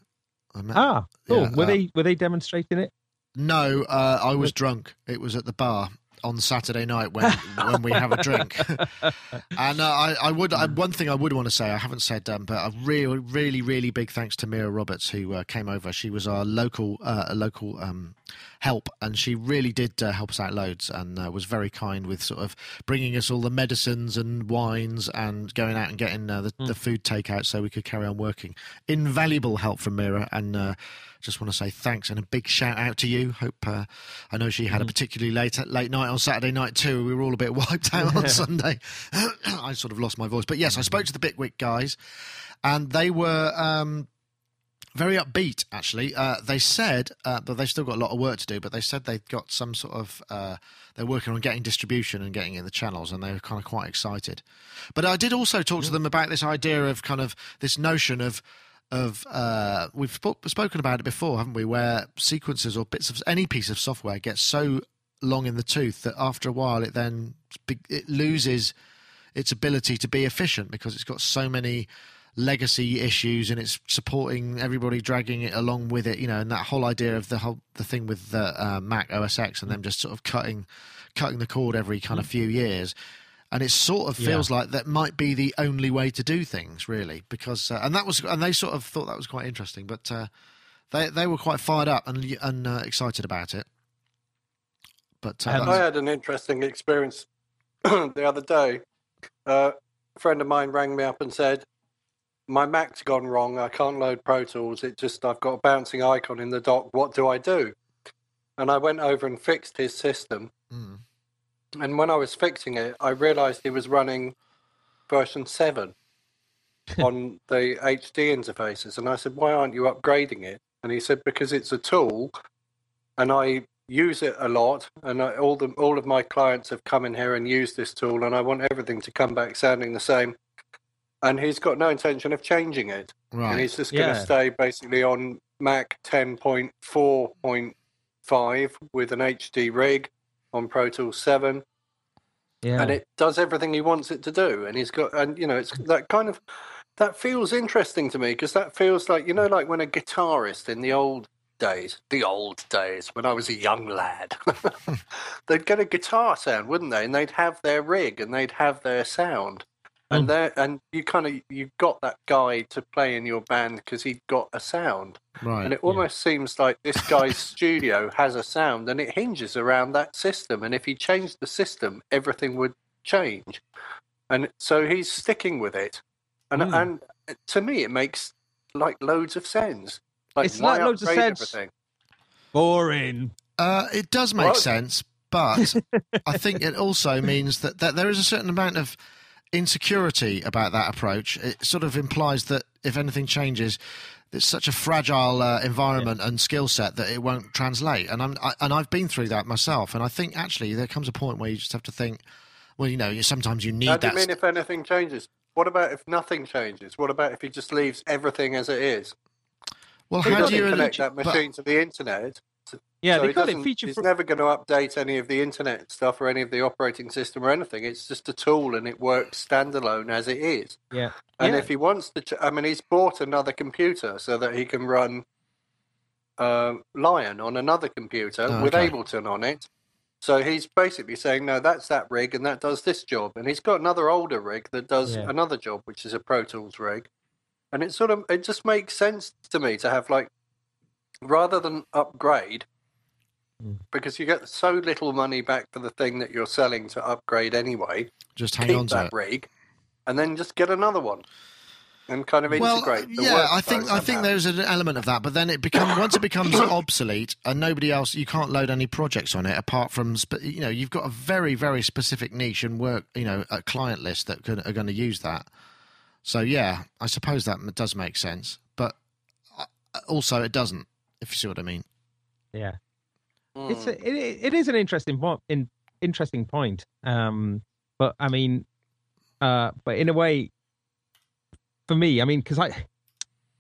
I met, ah cool. Yeah, were uh, they were they demonstrating it? No, uh, I was drunk. It was at the bar on Saturday night when when we have a drink. and uh, I, I would I, one thing I would want to say I haven't said, um, but a really really really big thanks to Mira Roberts who uh, came over. She was our local uh, a local um, help, and she really did uh, help us out loads, and uh, was very kind with sort of bringing us all the medicines and wines, and going out and getting uh, the, the food takeout so we could carry on working. Invaluable help from Mira, and. Uh, just want to say thanks and a big shout out to you. Hope uh, I know she had a particularly late late night on Saturday night too. We were all a bit wiped out on Sunday. I sort of lost my voice, but yes, I spoke to the Bitwig guys, and they were um, very upbeat. Actually, uh, they said uh, that they've still got a lot of work to do, but they said they've got some sort of uh, they're working on getting distribution and getting in the channels, and they're kind of quite excited. But I did also talk to them about this idea of kind of this notion of of uh, we've sp- spoken about it before, haven't we? Where sequences or bits of any piece of software gets so long in the tooth that after a while it then it loses its ability to be efficient because it's got so many legacy issues and it's supporting everybody dragging it along with it you know and that whole idea of the whole the thing with the uh, mac os x and them just sort of cutting cutting the cord every kind of few years. And it sort of feels like that might be the only way to do things really because uh, and that was and they sort of thought that was quite interesting but uh, they they were quite fired up and and uh, excited about it. But uh, Um, I had an interesting experience the other day. Uh, a friend of mine rang me up and said, "My Mac's gone wrong. I can't load Pro Tools. It just I've got a bouncing icon in the dock. What do I do?" And I went over and fixed his system. mm, And when I was fixing it, I realised he was running version seven on the HD interfaces. And I said, "Why aren't you upgrading it?" And he said, "Because it's a tool, and I use it a lot. And I, all the all of my clients have come in here and used this tool, and I want everything to come back sounding the same." And he's got no intention of changing it Right. and he's just going to Yeah. stay basically on Mac 10.4.5 with an HD rig on Pro Tools 7, Yeah. and it does everything he wants it to do. And he's got, and you know, it's that kind of that feels interesting to me because that feels like you know, like when a guitarist in the old days, the old days when I was a young lad, they'd get a guitar sound, wouldn't they? And they'd have their rig and they'd have their sound. And there, and you kind of you got that guy to play in your band because he'd got a sound, right and it almost seems like this guy's studio has a sound, and it hinges around that system. And if he changed the system, everything would change. And so he's sticking with it, and Hmm. and to me, it makes like loads of sense. Like It's like loads of sense. everything? Boring. Uh, it does make Well- sense, but I think it also means that, that there is a certain amount of insecurity about that approach. It sort of implies that if anything changes, it's such a fragile uh, environment and skill set that it won't translate. And I'm I, and I've been through that myself. And I think actually there comes a point where you just have to think, well, you know, sometimes you need How do that. you mean if anything changes? What about if nothing changes? What about if he just leaves everything as it is? well, He how do you connect that but- machine to the internet. Yeah, so they he got it doesn't- feature He's for never going to update any of the internet stuff or any of the operating system or anything. It's just a tool and it works standalone as it is. yeah. And yeah. if he wants to, ch- I mean, he's bought another computer so that he can run um Lion on another computer Oh, with okay. Ableton on it. So he's basically saying, no, that's that rig and that does this job. And he's got another older rig that does Yeah. another job, which is a Pro Tools rig. And it sort of, it just makes sense to me to have like, rather than upgrade, Mm. because you get so little money back for the thing that you're selling to upgrade anyway, just hang keep on to that it. rig and then just get another one and kind of Well, integrate the yeah, I think I think somehow. there's an element of that, but then it becomes once it becomes obsolete and nobody else, you can't load any projects on it apart from you know you've got a very very specific niche and work you know a client list that can, are going to use that. So yeah, I suppose that does make sense, but uh, also it doesn't. If you see what I mean. Yeah, Hmm. it's a, it, it is an interesting point. In, interesting point. Um, but I mean, uh, but in a way, for me, I mean, because I,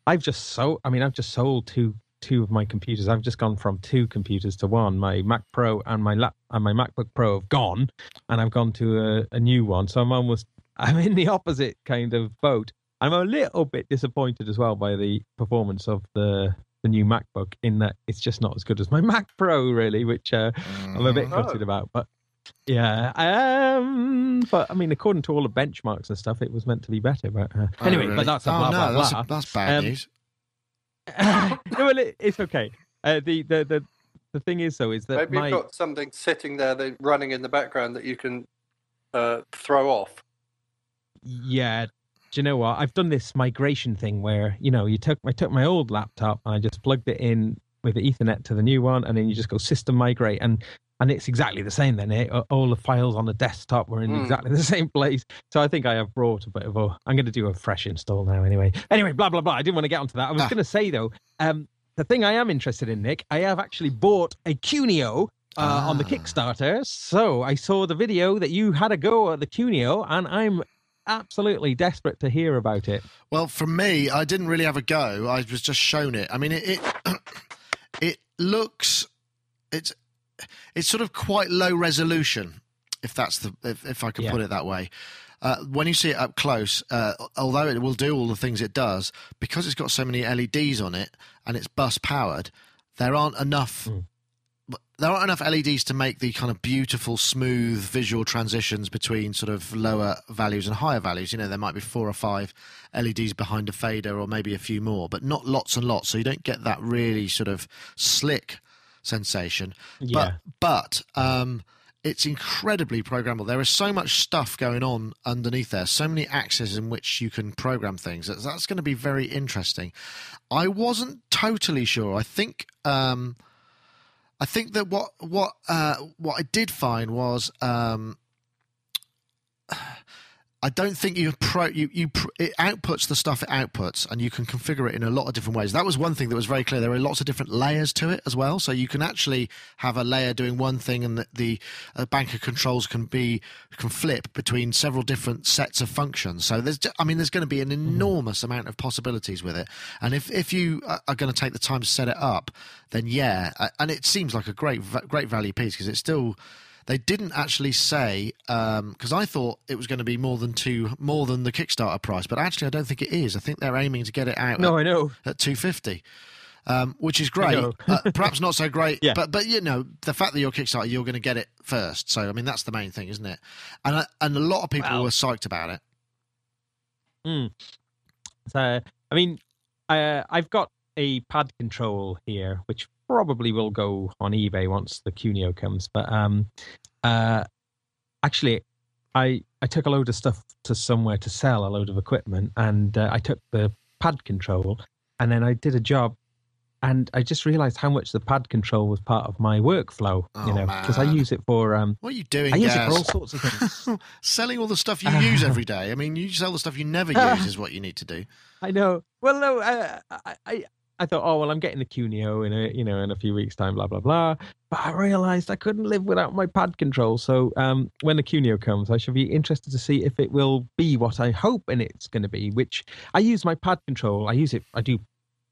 I've just so, I mean, I've just sold two two of my computers. I've just gone from two computers to one. My Mac Pro and my lap and my MacBook Pro have gone, and I've gone to a, a new one. So I'm almost, I'm in the opposite kind of boat. I'm a little bit disappointed as well by the performance of the the new MacBook in that it's just not as good as my Mac Pro, really, which uh, I'm a bit Oh. gutted about. But yeah, um, but I mean, according to all the benchmarks and stuff, it was meant to be better. But uh, Oh, anyway, really? but that's a oh, blah no, blah that's, blah. that's bad Um, news. no, well, it, it's okay. Uh, the, the the the thing is though is that Maybe my you've got something sitting there that running in the background that you can uh, throw off. yeah. Do you know what? I've done this migration thing where you know you took I took my old laptop and I just plugged it in with the Ethernet to the new one, and then you just go system migrate and. And it's exactly the same then. Eh? All the files on the desktop were in Hmm. exactly the same place. So I think I have brought a bit of a. I'm going to do a fresh install now anyway. Anyway, blah blah blah. I didn't want to get onto that. I was Ah. going to say though, um, the thing I am interested in, Nick, I have actually bought a QuNeo uh, on the Ah. Kickstarter. So I saw the video that you had a go at the QuNeo, and I'm absolutely desperate to hear about it. Well, for me, I didn't really have a go. I was just shown it. I mean, it it, it looks it's it's sort of quite low resolution, if that's the if, if I can Yeah. put it that way. Uh, when you see it up close, uh, although it will do all the things it does, because it's got so many LEDs on it and it's bus powered, there aren't enough. Mm. There aren't enough LEDs to make the kind of beautiful, smooth visual transitions between sort of lower values and higher values. You know, there might be four or five LEDs behind a fader, or maybe a few more, but not lots and lots. So you don't get that really sort of slick sensation. Yeah. But but um, it's incredibly programmable. There is so much stuff going on underneath there, so many axes in which you can program things. That's, that's going to be very interesting. I wasn't totally sure. I think um, I think that what what uh, what I did find was. Um, I don't think you pro you you pr- it outputs the stuff it outputs, and you can configure it in a lot of different ways. That was one thing that was very clear. There are lots of different layers to it as well, so you can actually have a layer doing one thing, and the, the uh, bank of controls can be can flip between several different sets of functions. So there's, I mean, there's going to be an enormous amount of possibilities with it, and if if you are are going to take the time to set it up, then yeah, uh, and it seems like a great great value piece because it's still they didn't actually say because I thought it was going to be more than two more than the Kickstarter price, but actually I don't think it is. I think they're aiming to get it out No, at, I know. at two fifty. Um, which is great, uh, perhaps not so great, Yeah. but but you know the fact that you're Kickstarter, you're going to get it first. So I mean that's the main thing, isn't it? And uh, and a lot of people Well- were psyched about it. So, I mean, uh, I've got a padKONTROL here, which probably will go on eBay once the QuNeo comes. But um, uh, actually, I I took a load of stuff to somewhere to sell a load of equipment, and uh, I took the padKONTROL, and then I did a job. And I just realised how much the padKONTROL was part of my workflow, Oh, you know, because I use it for um, What are you doing? I use it for all sorts of things. Selling all the stuff you use every day. I mean, you sell the stuff you never use is what you need to do. I know. Well, no, uh, I, I, I thought, oh well, I'm getting the QuNeo in a, you know, in a few weeks' time, blah blah blah. But I realised I couldn't live without my padKONTROL. So um, when the QuNeo comes, I should be interested to see if it will be what I hope and it's going to be. Which I use my padKONTROL. I use it. I do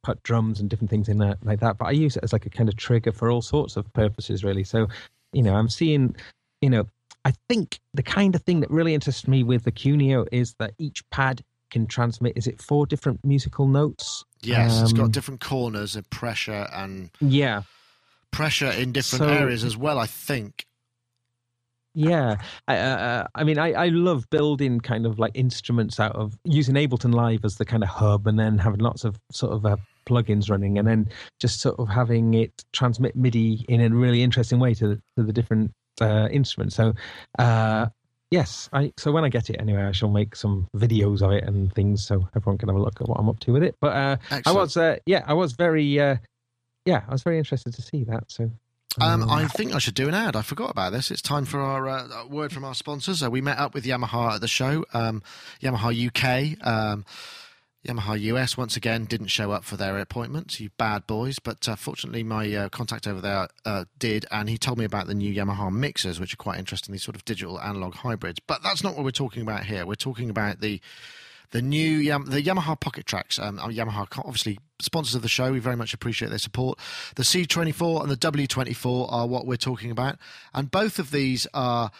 put drums and different things in there like that. But I use it as like a kind of trigger for all sorts of purposes, really. So, you know, I'm seeing, you know, I think the kind of thing that really interests me with the QuNeo is that each pad can transmit. Is it four different musical notes? Yes, it's got Um, different corners and pressure and Yeah, pressure in different So- areas as well. I think. yeah. I, uh, I mean, I, I love building kind of like instruments out of using Ableton Live as the kind of hub, and then having lots of sort of uh, plugins running, and then just sort of having it transmit MIDI in a really interesting way to to the different uh, instruments. So, uh, yes, I so when I get it anyway, I shall make some videos of it and things, so everyone can have a look at what I'm up to with it. But uh, I was, uh, yeah, I was very, uh, yeah, I was very interested to see that. So, Um, I think I should do an ad. I forgot about this. It's time for our uh, word from our sponsors. Uh, we met up with Yamaha at the show, um, Yamaha UK. Um, Yamaha US once again didn't show up for their appointment, you bad boys. But uh, fortunately, my uh, contact over there uh, did, and he told me about the new Yamaha mixers, which are quite interesting. These sort of digital analog hybrids. But that's not what we're talking about here. We're talking about the the new the Yamaha Pocket Tracks. Um, Yamaha obviously sponsors of the show. We very much appreciate their support. The C24 and the W24 are what we're talking about, and both of these are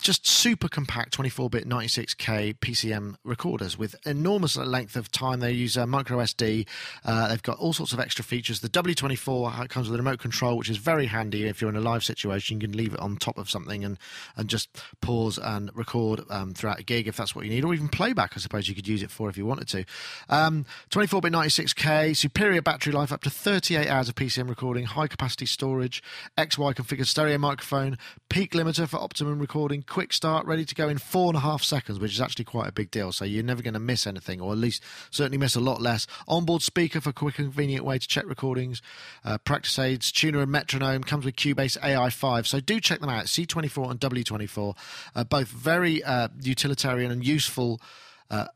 just super compact 24-bit 96k PCM recorders with enormous length of time. They use uh, micro SD. Uh, they've got all sorts of extra features. The W24 comes with a remote control, which is very handy if you're in a live situation. You can leave it on top of something and and just pause and record um, throughout a gig if that's what you need, or even playback. I suppose you could use it for if you wanted to. Um, 24-bit 96k, superior battery life, up to 38 hours of PCM recording, high capacity storage, XY configured stereo microphone, peak limiter for optimum recording recording, quick start, ready to go in four and a half seconds, which is actually quite a big deal. So you're never going to miss anything, or at least certainly miss a lot less. Onboard speaker for quick and convenient way to check recordings, uh, practice aids, tuner and metronome, comes with Cubase AI5. So do check them out. C24 and W24, uh, both very uh, utilitarian and useful uh,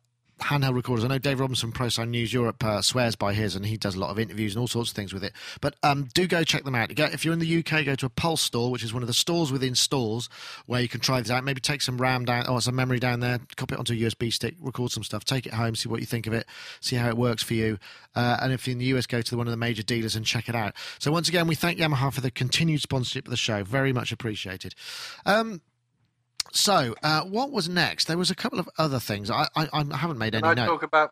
handheld recorders. I know Dave Robinson from ProSound News Europe uh, swears by his, and he does a lot of interviews and all sorts of things with it. But um, do go check them out. If you're in the UK, go to a Pulse store, which is one of the stores within stores where you can try this out. Maybe take some RAM down or some memory down there, copy it onto a USB stick, record some stuff, take it home, see what you think of it, see how it works for you. Uh, and if you're in the US, go to one of the major dealers and check it out. So once again, we thank Yamaha for the continued sponsorship of the show. Very much appreciated. Um, so, uh, what was next? There was a couple of other things. I I, I haven't made Can any I notes. talk about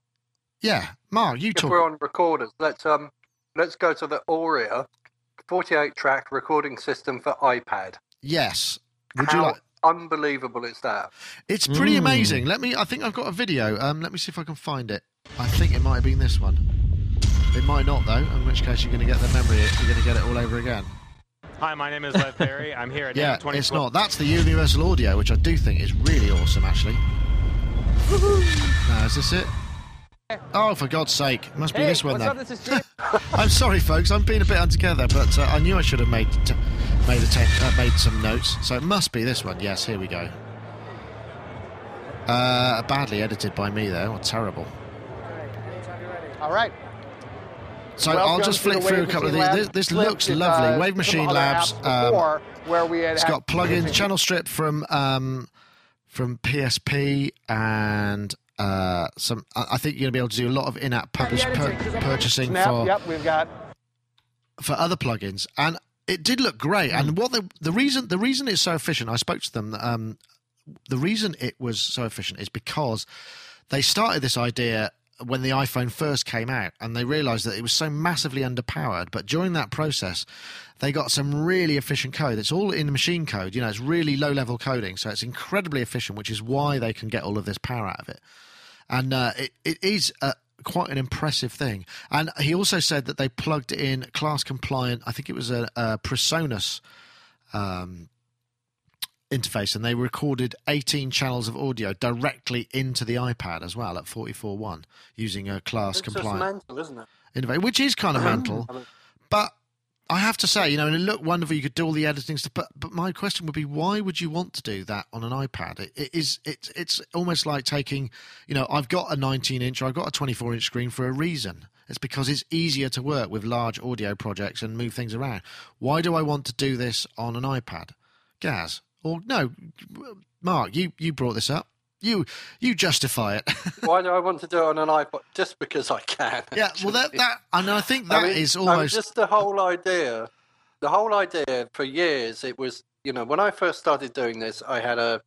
Yeah, Mark, you if talk. we're on recorders? Let's um let's go to the Auria 48 track recording system for iPad. Yes. Would How you like? unbelievable is that? It's pretty Mm. amazing. Let me. I think I've got a video. Um, let me see if I can find it. I think it might have been this one. It might not though. In which case, you're going to get the memory. You're going to get it all over again. Hi, my name is Lev Perry. I'm here at Yeah, AM24. it's not. That's the Universal Audio, which I do think is really awesome, actually. Now, is this it? Oh, for God's sake! Must be Hey, this one what's then. up? This is I'm sorry, folks. I'm being a bit untogether, but uh, I knew I should have made t- made a te- uh, made some notes. So it must be this one. Yes, here we go. Uh, badly edited by me, though. terrible. All right. So I'll just flick through a couple of these. This, this looks lovely. uh, Wave Machine Labs. Um, where we had it's got plugins, channel strip from um, from PSP, and uh, some. I think you're gonna be able to do a lot of in-app publish, pur- purchasing Snap. for Yep, we've got for other plugins, and it did look great. And what the the reason the reason it's so efficient, I spoke to them. Um, the reason it was so efficient is because they started this idea when the iPhone first came out, and they realised that it was so massively underpowered. But during that process, they got some really efficient code. It's all in machine code. You know, it's really low level coding, so it's incredibly efficient, which is why they can get all of this power out of it and uh, it, it is uh, quite an impressive thing. And he also said that they plugged in class compliant. I think it was a, a Presonus um, interface, and they recorded 18 channels of audio directly into the iPad as well at 44.1 using a class It's compliant mental, isn't it? which is kind of mental. But I have to say, you know, and it looked wonderful. You could do all the editing stuff, but but my question would be, why would you want to do that on an iPad? It, it is it's it's almost like taking, you know, I've got a 19 inch or I've got a 24 inch screen for a reason. It's because it's easier to work with large audio projects and move things around. Why do I want to do this on an iPad? Gaz or no, Mark, you you brought this up. You you justify it. Why do I want to do it on an iPod? Just because I can. yeah, well that that and I think that I is mean, I mean, almost just the whole idea. The whole idea for years it was, you know, when I first started doing this, I had a,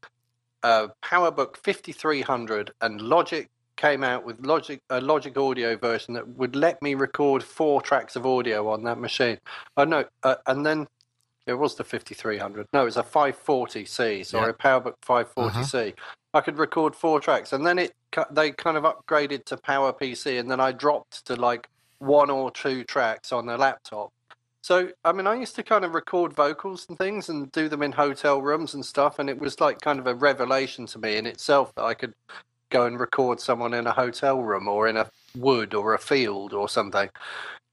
a PowerBook 5300, and Logic came out with Logic a Logic Audio version that would let me record four tracks of audio on that machine. Oh no, uh, and then it was the 5300. No, it was a 540C. Sorry, Yeah. a PowerBook 540C. Uh-huh. I could record four tracks, and then it they kind of upgraded to PowerPC, and then I dropped to like one or two tracks on the laptop. So, I mean, I used to kind of record vocals and things and do them in hotel rooms and stuff, and it was like kind of a revelation to me in itself that I could go and record someone in a hotel room or in a wood or a field or something.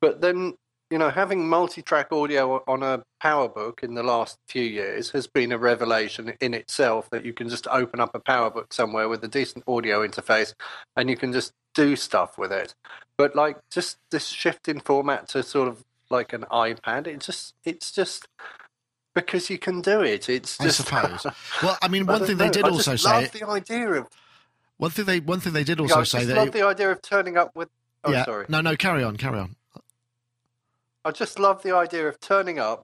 But then, you know, having multi-track audio on a PowerBook in the last few years has been a revelation in itself that you can just open up a PowerBook somewhere with a decent audio interface and you can just do stuff with it. But like just this shift in format to sort of like an iPad, it just it's just because you can do it. It's I just suppose. Well, I mean, one don't thing they know. did I also just say. love the idea of One thing they one thing they did yeah, also I say that. love it- the idea of turning up with. Oh, yeah. sorry. No, no. Carry on. Carry on. I just love the idea of turning up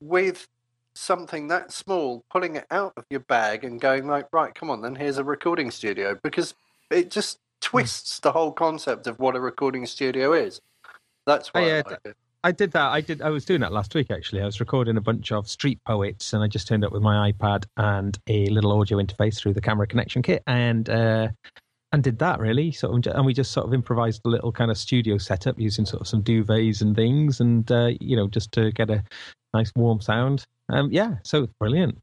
with something that small, pulling it out of your bag and going like, right, come on, then here's a recording studio because it just twists the whole concept of what a recording studio is. That's why Oh, I like. I did that. I did. I was doing that last week. Actually, I was recording a bunch of street poets, and I just turned up with my iPad and a little audio interface through the camera connection kit, and uh, and did that really. Sort of, and we just sort of improvised a little kind of studio setup using sort of some duvets and things, and uh, you know, just to get a nice warm sound. Um, yeah, so brilliant.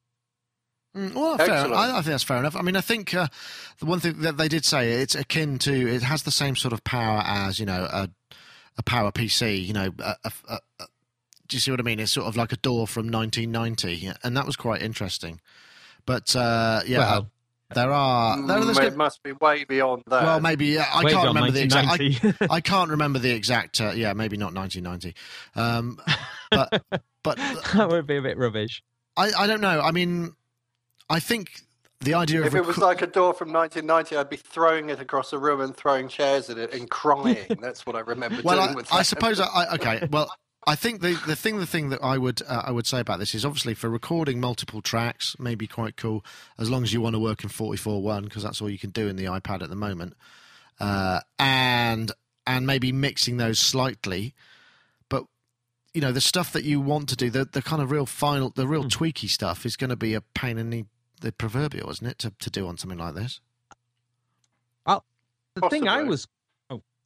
Mm, Well, fair. I, I think that's fair enough. I mean, I think uh, the one thing that they did say it's akin to it has the same sort of power as you know a a power PC. You know, a, a, a, a- do you see what I mean? It's sort of like a door from 1990, and that was quite interesting. But uh, yeah, Well, there are there, there's Mm, good- it must be way beyond that. well, maybe yeah, I way can't remember the exact. I, I can't remember the exact. Uh, yeah, maybe not 1990. Um, but but that would be a bit rubbish. I, I don't know. I mean, I think the idea of if it was like a door from 1990, I'd be throwing it across a room and throwing chairs at it and crying. That's what I remember well, doing I, with I suppose I, I okay. Well, I think the, the thing the thing that I would uh, I would say about this is obviously for recording multiple tracks, maybe quite cool as long as you want to work in 44.1 because that's all you can do in the iPad at the moment, uh, and and maybe mixing those slightly, but you know the stuff that you want to do the the kind of real final the real tweaky stuff is going to be a pain in the the proverbial, isn't it, to to do on something like this? Well the thing I was, oh,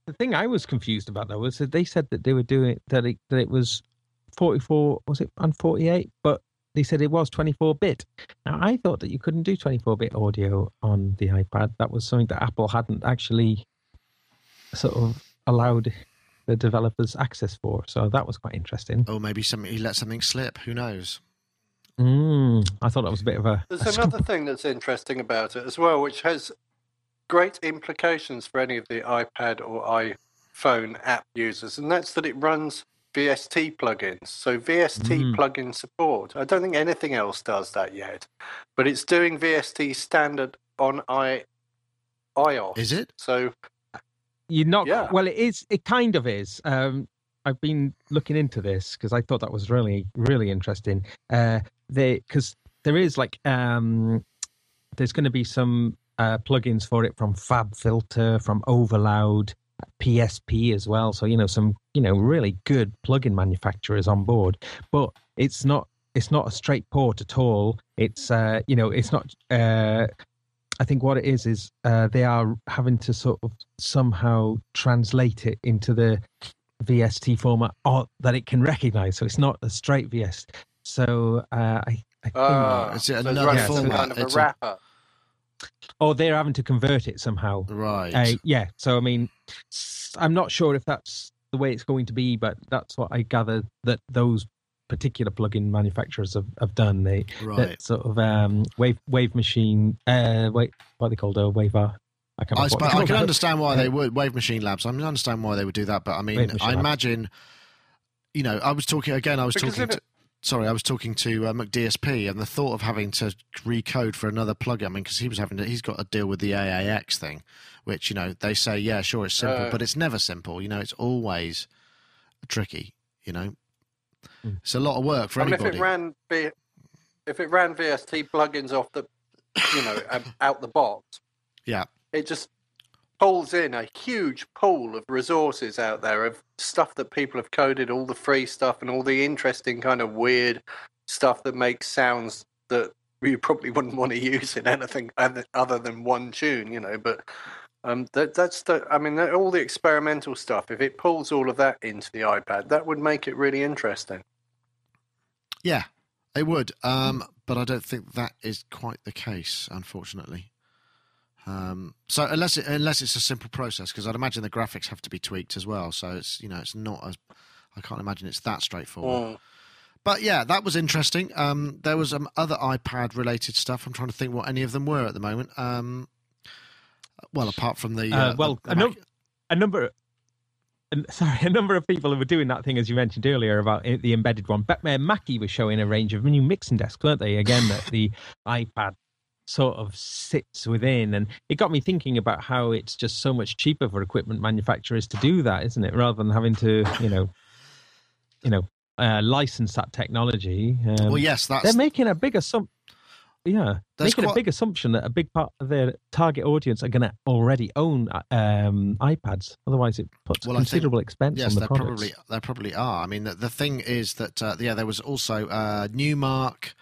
the thing I was confused about though was that they said that they were doing that it, that it was forty four was it and forty eight, but they said it was twenty four bit. Now I thought that you couldn't do twenty four bit audio on the iPad. That was something that Apple hadn't actually sort of allowed the developers access for. So that was quite interesting. Or maybe something he let something slip. Who knows? Mm, I thought that was a bit of a. There's a another thing that's interesting about it as well, which has great implications for any of the iPad or iPhone app users, and that's that it runs VST plugins. So VST Mm. plugin support. I don't think anything else does that yet, but it's doing VST standard on i iOS. Is it? So You're not. Yeah. Well, it is. It kind of is. Um, I've been looking into this because I thought that was really, really interesting. Uh, they because there is like um, there's going to be some uh, plugins for it from FabFilter, from Overloud, PSP as well. So you know some you know really good plugin manufacturers on board, but it's not. It's not a straight port at all. It's uh, you know, it's not. Uh, I think what it is is uh, they are having to sort of somehow translate it into the VST format or, that it can recognize. So it's not a straight VS. So uh, I, I think, uh, Is it so it's another running format? kind of a It's a- wrapper. Or they're having to convert it somehow. Right. Uh, yeah. So I mean, I'm not sure if that's the way it's going to be, but that's what I gather that those particular plugin manufacturers have, have done. They right. that sort of um, wave wave machine. Uh, wait, what are they called? A waver. I can't. I, remember suppose, I can understand why they would Wave Machine Labs. I mean, I understand why they would do that, but I mean, Wave Machine I Labs. imagine, you know, I was talking again. I was Because talking. If To, it- sorry, I was talking to uh, McDSP, and the thought of having to recode for another plugin. I mean, because he was having to, he's got to deal with the AAX thing, which you know they say, yeah, sure, it's simple, Uh. but it's never simple. You know, it's always tricky. You know, Mm. it's a lot of work for I mean, if it ran V- if it ran VST plugins off the, you know, um, out the box, Yeah. it just pulls in a huge pool of resources out there of stuff that people have coded, all the free stuff and all the interesting kind of weird stuff that makes sounds that you probably wouldn't want to use in anything other than one tune, you know. But um, that, that's the, I mean, that- all the experimental stuff. If it pulls all of that into the iPad, that would make it really interesting. Yeah, it would. Um, but I don't think that is quite the case, unfortunately. Um, so unless it, unless it's a simple process, because I'd imagine the graphics have to be tweaked as well. So it's you know it's not as I can't imagine it's that straightforward. Mm. But yeah, that was interesting. Um, there was um, other iPad related stuff. I'm trying to think what any of them were at the moment. Um, Well, apart from the Uh, uh, well, the- a, num- Mac- a number. an- Sorry, a number of people who were doing that thing as you mentioned earlier about the embedded one. But uh, Mackie was showing a range of new mixing desks, weren't they? Again, that the iPad sort of sits within, and it got me thinking about how it's just so much cheaper for equipment manufacturers to do that, isn't it? Rather than having to, you know, you know, uh, license that technology. Um, well, yes, that's they're making a big assumption. Yeah, making quite- a big assumption that a big part of their target audience are going to already own uh, um, iPads. Otherwise, it puts Well, I think- considerable expense Yes, on the they products. probably they probably are. I mean, the, the thing is that uh, yeah, there was also uh, Numark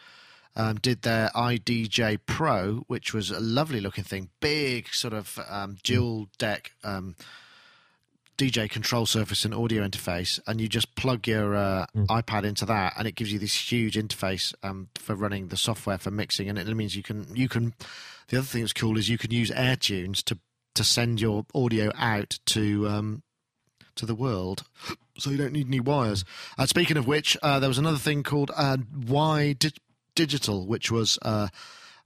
um, did their iDJ Pro, which was a lovely looking thing, big sort of um, dual deck um, DJ control surface and audio interface, and you just plug your uh, iPad into that, and it gives you this huge interface um, for running the software for mixing, and it means you can you can. The other thing that's cool is you can use AirTunes to to send your audio out to um, to the world, so you don't need any wires. Uh, speaking of which, uh, there was another thing called uh, Y Di- Digital, which was uh,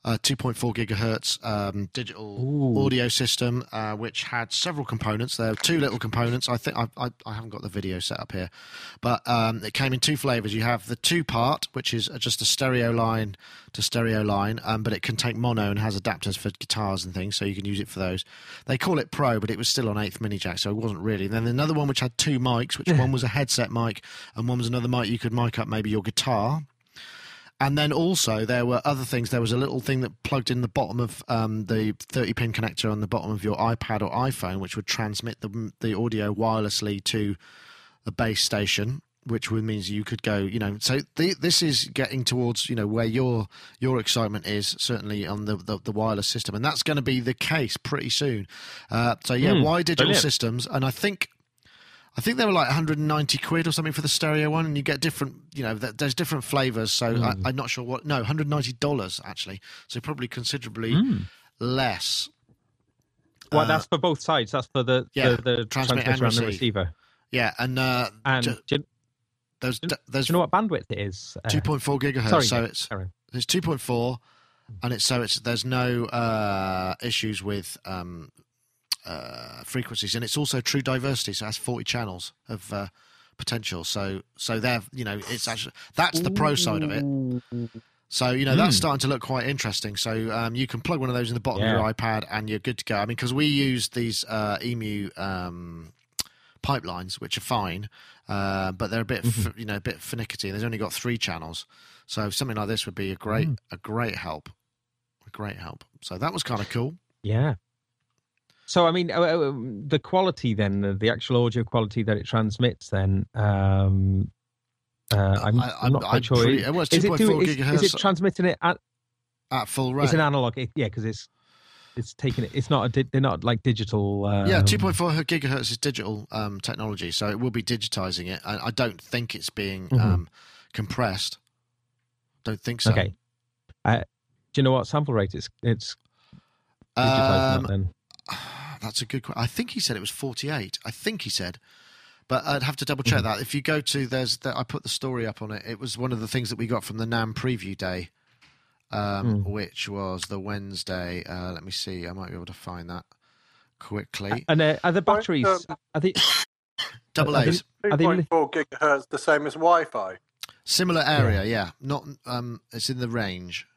a 2.4 gigahertz um, digital audio system, uh, which had several components. There were two little components. I think I, I, I haven't got the video set up here, but um, it came in two flavors. You have the two part, which is just a stereo line to stereo line, um, but it can take mono and has adapters for guitars and things, so you can use it for those. They call it Pro, but it was still on eighth mini jack, so it wasn't really. Then another one which had two mics, which one was a headset mic and one was another mic you could mic up maybe your guitar. And then also there were other things. There was a little thing that plugged in the bottom of um, the 30 pin connector on the bottom of your iPad or iPhone, which would transmit the the audio wirelessly to the base station, which would means you could go. You know, so the, this is getting towards you know where your your excitement is certainly on the the, the wireless system, and that's going to be the case pretty soon. Uh, so yeah, Hmm, Wi Digital brilliant. systems? And I think I think they were like 190 quid or something for the stereo one, and you get different, you know, there's different flavors. So I, I'm not sure what. No, 190 dollars actually. So probably considerably less. Well, Uh, that's for both sides. That's for the yeah, the, the transmit transmitter and and the receiver. Yeah, and uh, And ju- do, there's do there's you know what bandwidth it is? Uh, 2.4 gigahertz. sorry, so it's on. there's 2.4, and it's so it's there's no uh, issues with um, uh, frequencies, and it's also true diversity. So it has 40 channels of uh, potential. So so they're you know it's actually that's the pro side of it. So you know that's starting to look quite interesting. So um, you can plug one of those in the bottom Yeah. of your iPad, and you're good to go. I mean, because we use these uh, Emu um, pipelines, which are fine, uh, but they're a bit f- you know a bit finicky. And they've only got three channels, so something like this would be a great a great help, a great help. So that was kind of cool. Yeah. So I mean, uh, uh, the quality then, the actual audio quality that it transmits, then. Um, uh, I'm, I- I'm not I'm sure. pretty- well, is, it 2.4 doing- is, is it transmitting it at? At full rate, It's an analog, it- yeah, because it's it's taking it. It's not a. di- They're not like digital. Um, yeah, 2.4 gigahertz is digital um, technology, so it will be digitizing it. I, I don't think it's being Mhm. um, compressed. Don't think so. Okay. Uh, do you know what sample rate it's it's digitizing Um, that then? That's a good question. I think he said it was 48. I think he said. But I'd have to double check Mhm. that. If you go to there's the, I put the story up on it. It was one of the things that we got from the NAMM preview day, um, Mm. which was the Wednesday. Uh, let me see. I might be able to find that quickly. And uh, are the batteries? um, Are they? Double A's, Are they li- 2.4 gigahertz, the same as Wi-Fi. similar area. Yeah, not um, it's in the range.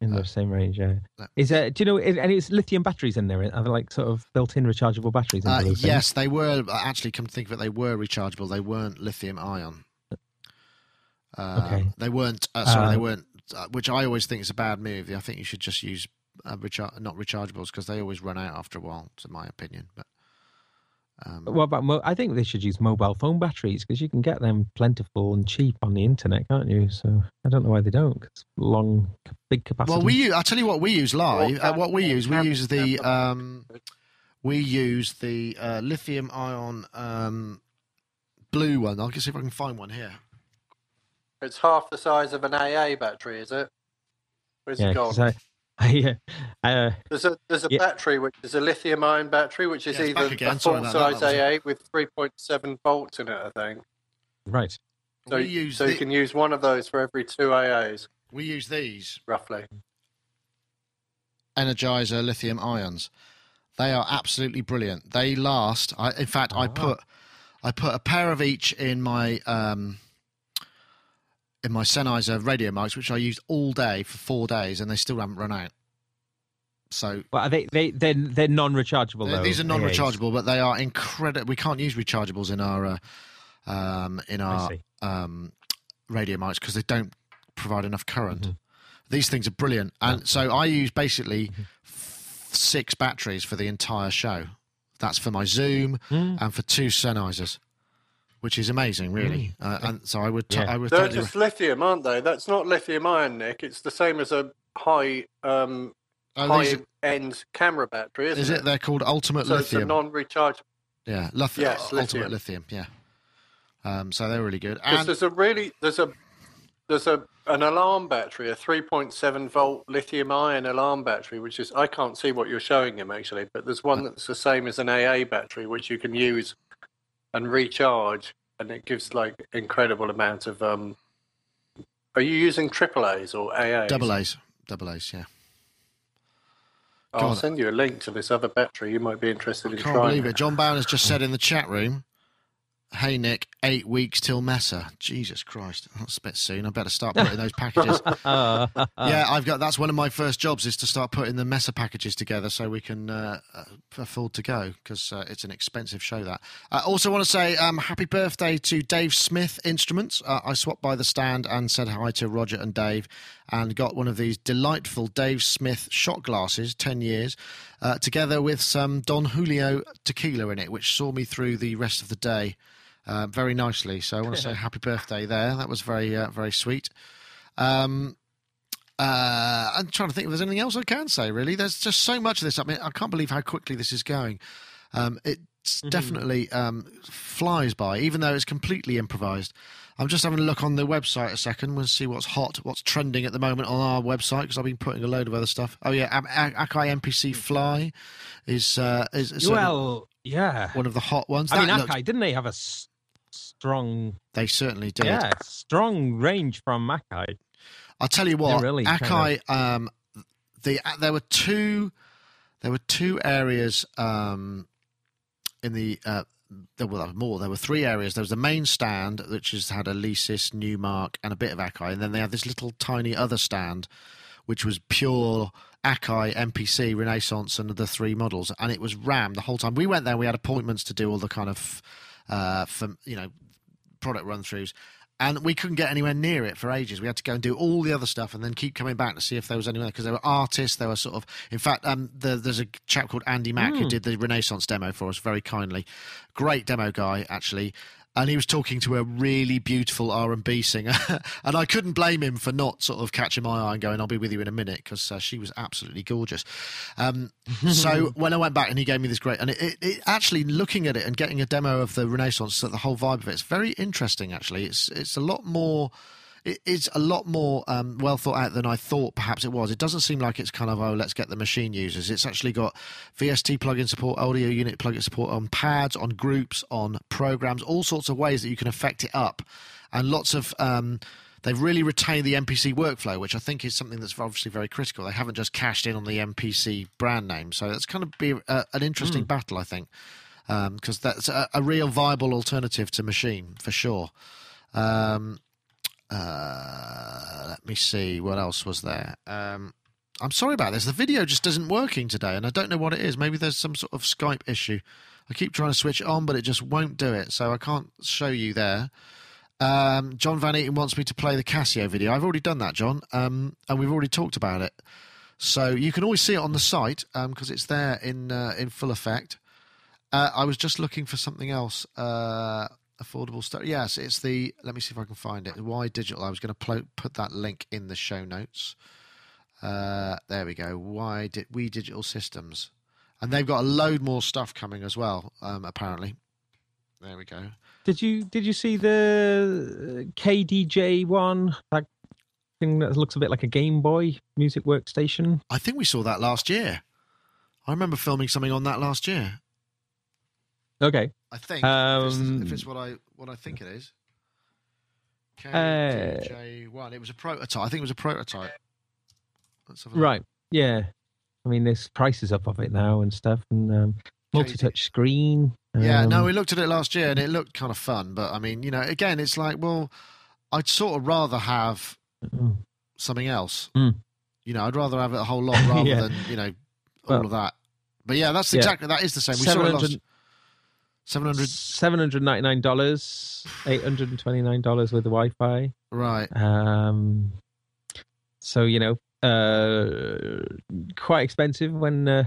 In Uh, the same range? Yeah. Is there? Do you know? And it's lithium batteries in there. Are they like sort of built-in rechargeable batteries? Uh, yes, they were actually. Come to think of it, they were rechargeable. They weren't lithium ion. Uh, Okay. They weren't. Uh, sorry, they Uh, weren't. Uh, which I always think is a bad move. I think you should just use uh, rechar- not rechargeables because they always run out after a while. To my opinion, but um, What about? Mo- I think they should use mobile phone batteries because you can get them plentiful and cheap on the internet, can't you? So I don't know why they don't. 'cause long, big capacity. well, we use, I'll tell you what we use live. Uh, what we uh, use, we use the um, we use the uh, lithium ion um, blue one. I'll see if I can find one here. It's half the size of an AA battery, is it? Where's yeah, it 'cause gone? I, I, uh, There's a there's a Yeah. battery which is a lithium ion battery, which is Yeah, either again. a Sorry full about that. size That was AA with 3.7 volts in it, I think. right. So, we use so the- you can use one of those for every two AAs, we use these roughly. Energizer lithium ions. They are absolutely brilliant. They last. I, in fact, I put I put a pair of each in my um, in my Sennheiser radio mics, which I used all day for four days, and they still haven't run out. So Well, are they they they're, they're non-rechargeable. they- though, these are non-rechargeable, but they are incredible. We can't use rechargeables in our uh, um, in our um, radio mics because they don't provide enough current. Mm-hmm. These things are brilliant, and so I use basically Mm-hmm. f- six batteries for the entire show. That's for my Zoom Mm. and for two Sennheisers, which is amazing, really. Uh, and so I would, t- Yeah. I would They're totally. just lithium, aren't they? That's not lithium ion, Nick. It's the same as a high um, Oh, high are... end camera battery, isn't is it? They're called Ultimate So it's a Lithium. non-rechargeable. yeah, lith- Yes, Ultimate lithium. Lithium. Yeah. Um, so they're really good. Because And there's a really there's a there's a an alarm battery, a 3.7 volt lithium ion alarm battery, which is I can't see what you're showing him actually, but there's one that's the same as an AA battery, which you can use and recharge, and it gives like incredible amount of. Um, are you using AAA's or AA's? double A's, double A's. Yeah. I'll send you a link to this other battery. You might be interested in Can't trying. believe it. John Bowen has just said in the chat room, "Hey Nick, eight weeks till Messe. Jesus Christ, that's a bit soon. I better start putting those packages. Uh, yeah, I've got. That's one of my first jobs is to start putting the Messe packages together so we can uh, uh, afford to go because uh, it's an expensive show. That. I also want to say um, happy birthday to Dave Smith Instruments. Uh, I swapped by the stand and said hi to Roger and Dave, and got one of these delightful Dave Smith shot glasses, ten years, uh, together with some Don Julio tequila in it, which saw me through the rest of the day. Uh, very nicely, so I want to say happy birthday there. That was very, uh, very sweet. Um, uh, I'm trying to think if there's anything else I can say. Really, there's just so much of this. I mean, I can't believe how quickly this is going. Um, it definitely um, flies by, even though it's completely improvised. I'm just having a look on the website a second. We'll see what's hot, what's trending at the moment on our website because I've been putting a load of other stuff. Oh yeah, Akai MPC Fly is uh, is, is well, yeah. one of the hot ones. I mean, That looks- Akai didn't they have a strong, they certainly did. yeah, strong range from Akai? I'll tell you what, really Akai. kind Um, the there were two, there were two areas um, in the. Uh, there were more. There were three areas. There was the main stand, which has had Alesis, Numark, and a bit of Akai, and then they had this little tiny other stand, which was pure Akai, MPC, Renaissance, and the three models, and it was rammed the whole time. We went there. We had appointments to do all the kind of, uh, for, you know, product run throughs. And we couldn't get anywhere near it for ages. We had to go and do all the other stuff, and then keep coming back to see if there was anyone because there were artists. There were sort of, in fact, um, the, there's a chap called Andy Mack who did the Renaissance demo for us very kindly. Great demo guy, actually. And he was talking to a really beautiful R and B singer, and I couldn't blame him for not sort of catching my eye and going, "I'll be with you in a minute," because uh, she was absolutely gorgeous. Um, so when I went back and he gave me this great, and it, it, it actually looking at it and getting a demo of the Renaissance, the whole vibe of it, it's very interesting. Actually, it's it's a lot more. It- It's a lot more um, well thought out than I thought. Perhaps it was. It doesn't seem like it's kind of oh, let's get the machine users. It's actually got VST plugin support, audio unit plugin support on pads, on groups, on programs, all sorts of ways that you can affect it up, and lots of. Um, They've really retained the MPC workflow, which I think is something that's obviously very critical. They haven't just cashed in on the MPC brand name, so that's going to be a, an interesting battle, I think, because that's a, a real viable alternative to Machine for sure. Um, uh, let me see what else was there. Um, I'm sorry about this. The video just isn't working today, and I don't know what it is. Maybe there's some sort of Skype issue. I keep trying to switch it on, but it just won't do it, so I can't show you there. Um, John Van Eaton wants me to play the Casio video. I've already done that, John, um, and we've already talked about it. So you can always see it on the site because it's there in uh, in full effect. Uh, I was just looking for something else. Uh, affordable stuff. Yes, it's the. Let me see if I can find it. Wi Digital? I was going to pl- put that link in the show notes. Uh, there we go. Why did we digital systems? And they've got a load more stuff coming as well. Um, apparently. There we go. Did you did you see the uh, KDJ one? That thing that looks a bit like a Game Boy music workstation. I think we saw that last year. I remember filming something on that last year. Okay. I think if, it's, Um, if it's what I what I think it is. Uh, KJ one. It was a prototype. I think it was a prototype. A. Right. Yeah. I mean, there's prices up of it now and stuff, and um, multi-touch screen. Yeah, no, um, we looked at it last year and it looked kind of fun, but I mean, you know, again, it's like, well, I'd sort of rather have mm. something else. Mm. You know, I'd rather have it a whole lot rather Yeah. than you know all Well, of that. But yeah, that's yeah. exactly that is the same. We saw it last. 700 $799, $829 with the Wi-Fi. right? Um, so you know, uh, quite expensive when uh,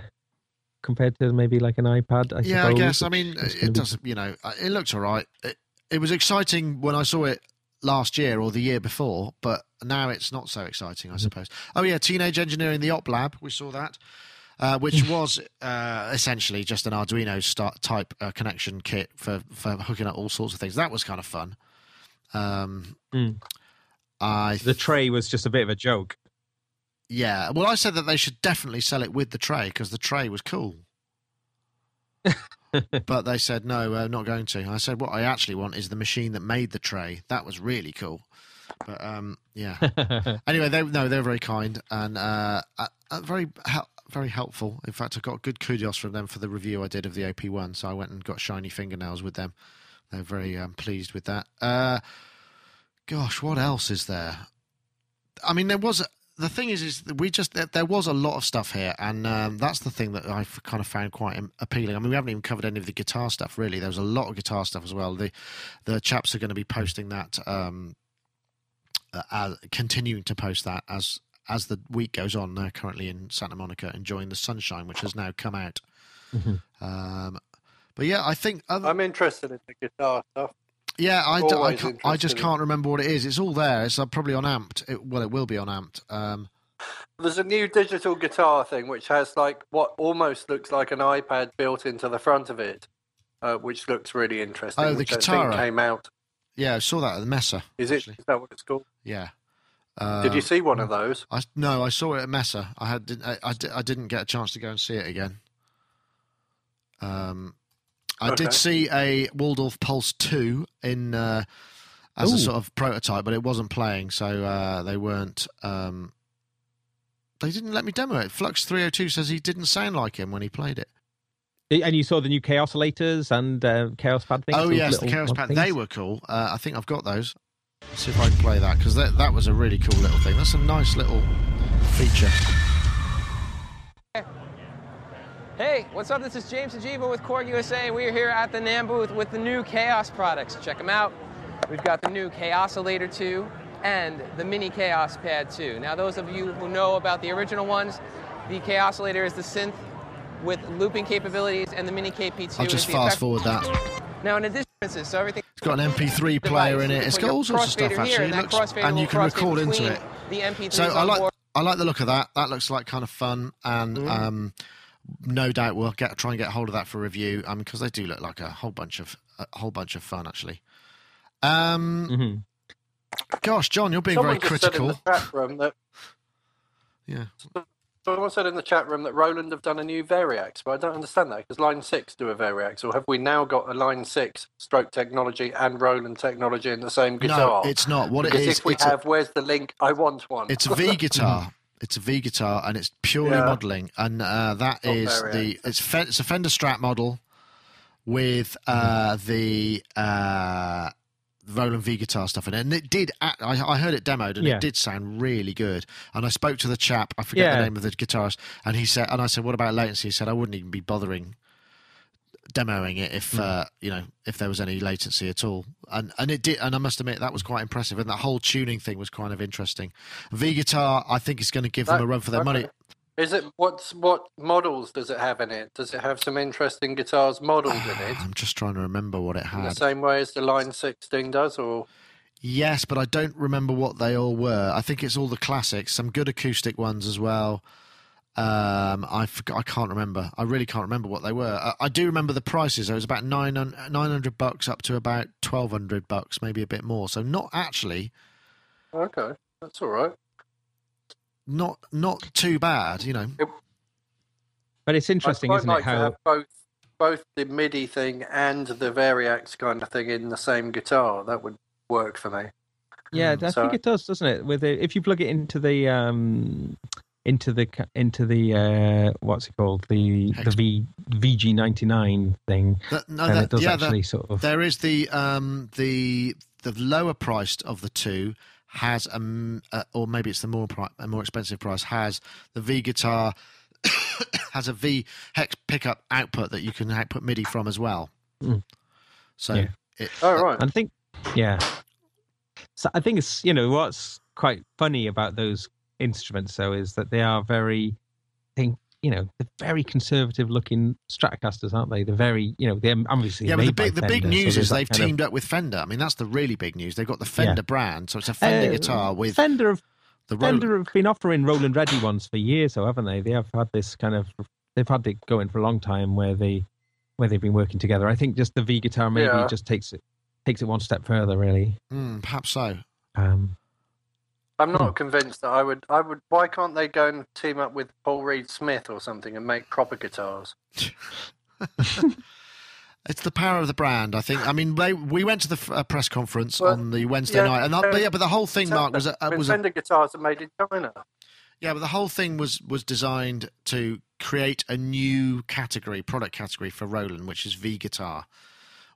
compared to maybe like an iPad. I yeah, I guess. I mean, it be- doesn't. You know, uh, it looks all right. It, it was exciting when I saw it last year or the year before, but now it's not so exciting, Mm-hmm. I suppose. Oh yeah, Teenage Engineering, the Op Lab, we saw that, uh, which was uh, essentially just an Arduino start type uh, connection kit for for hooking up all sorts of things. That was kind of fun. Um, Mm. I The tray was just a bit of a joke. yeah. Well, I said that they should definitely sell it with the tray because the tray was cool. but they said no, we're not going to. I said what I actually want is the machine that made the tray. That was really cool. But um, yeah. anyway, they no, they're very kind and uh, uh, uh, very very helpful. In fact, I got good kudos from them for the review I did of the OP one. So I went and got shiny fingernails with them. They're very um, pleased with that. Uh, gosh, what else is there? I mean, there was the thing is, is we just there, there was a lot of stuff here, and um, that's the thing that I've kind of found quite appealing. I mean, we haven't even covered any of the guitar stuff really. There was a lot of guitar stuff as well. The the chaps are going to be posting that, um, uh, continuing to post that as as the week goes on. They're currently in Santa Monica enjoying the sunshine, which has now come out. Mhm. Um, but yeah, I think other, I'm interested in the guitar stuff. yeah, I, d- I, Always can't- I just can't remember what it is. It's all there. It's uh, probably on Amped. It, well, it will be on Amped. Um, There's a new digital guitar thing which has like what almost looks like an iPad built into the front of it, uh, which looks really interesting. Oh, the which I Kitara. think came out. yeah, I saw that at the Messe. Is it? actually. Is that what it's called? Yeah. Uh, Did you see one of those? I no, I saw it at Messe. I had didn't- I, I, I didn't get a chance to go and see it again. Um, I Okay. did see a Waldorf Pulse two in uh, as a sort of prototype, but it wasn't playing, so uh, they weren't. Um, they didn't let me demo it. Flux three hundred two says he didn't sound like him when he played it. And you saw the new Kaossilators and uh, Kaoss pad things. oh yes, the Kaoss Pad. things? They were cool. Uh, I think I've got those. Let's see if I can play that because that that was a really cool little thing. That's a nice little feature. Hey, what's up? This is James Sajeva with Korg USA. We're here at the NAMM booth with the new Kaoss products. Check them out. We've got the new Kaossilator 2 and the Mini Kaoss Pad 2. Now, those of you who know about the original ones, the Kaossilator is the synth with looping capabilities, and the Mini KP2 I'll just fast forward that. Now, in addition to this, so everything It's got an MP3 player in it. It's got all sorts of stuff actually. It looks, and you can record into it. The MP3 So I like board. I like the look of that. That looks like kind of fun, and Mm-hmm. um, no doubt we'll get try and get hold of that for review. Um, because they do look like a whole bunch of a whole bunch of fun actually. Um, Mhm. gosh, John, you're being Someone very just said in critical. the chat room that Yeah. Someone said in the chat room that Roland have done a new Variax, but I don't understand that because Line Six do a Variax, or have we now got a Line Six stroke technology and Roland technology in the same guitar? No, it's not. What because is, if we it's a- have, where's the link? I want one. It's a V guitar. It's a V guitar, and it's purely Yeah. modelling, and uh, that is the it's fe- it's a Fender Strat model with uh, the uh, Roland V guitar stuff in it, and it did. Act, I, I heard it demoed, and Yeah. it did sound really good. And I spoke to the chap, I forget Yeah. the name of the guitarist, and he said, and I said, "What about latency?" He said, "I wouldn't even be bothering." demoing it if uh, you know if there was any latency at all and and it did and I must admit that was quite impressive and that whole tuning thing was kind of interesting V guitar I think is going to give them a run for their okay. money Is it what's what models does it have in it? Does it have some interesting guitars modelled in it? I'm just trying to remember what it In the same way as the Line Six thing does, or yes but I don't remember what they all were I think it's all the classics some good acoustic ones as well um, I forgot, I can't remember. I really can't remember what they were. I, I do remember the prices. It was about 900, 900 bucks up to about twelve hundred bucks, maybe a bit more. So not actually okay, that's all right. Not not too bad, you know. But it's interesting, I'd isn't quite it? like to How have both both the MIDI thing and the Variax kind of thing in the same guitar. That would work for me. Yeah, I So- think it does, doesn't it? With the, if you plug it into the um, into the into the uh, what's it called the the Hex- V VG ninety nine thing, That- no, and that- it does yeah, that- sort of There is the um, the the lower priced of the two has a, uh, or maybe it's the more pri- a more expensive price has the V guitar has a V hex pickup output that you can output MIDI from as well. Mm. So Yeah. it, Oh right. I think, yeah. So I think it's you know what's quite funny about those instruments though is that they are very, I think you know they're very conservative looking Stratocasters, aren't they? They're very you know they're obviously yeah, but the big the big Fender, so news there's is they've kind of- teamed up with Fender. I mean, that's the really big news. They've got the Fender brand, so it's a Fender Uh, guitar with Fender have the Roland. Fender have been offering Roland Ready ones for years, though, haven't they? They have had this kind of they've had it going for a long time where they where they've been working together. I think just the V guitar maybe Yeah. just takes it takes it one step further, really. Mm, perhaps so. Um, I'm not Hmm. convinced that I would. I would. Why can't they go and team up with Paul Reed Smith or something and make proper guitars? It's the power of the brand, I think. I mean, they, we went to the f- uh, press conference Well, on the Wednesday yeah, night, and that, uh, but yeah, but the whole thing, Mark, was a, I uh, mean, was a, guitars are made in China. yeah, but the whole thing was was designed to create a new category, product category for Roland, which is V guitar.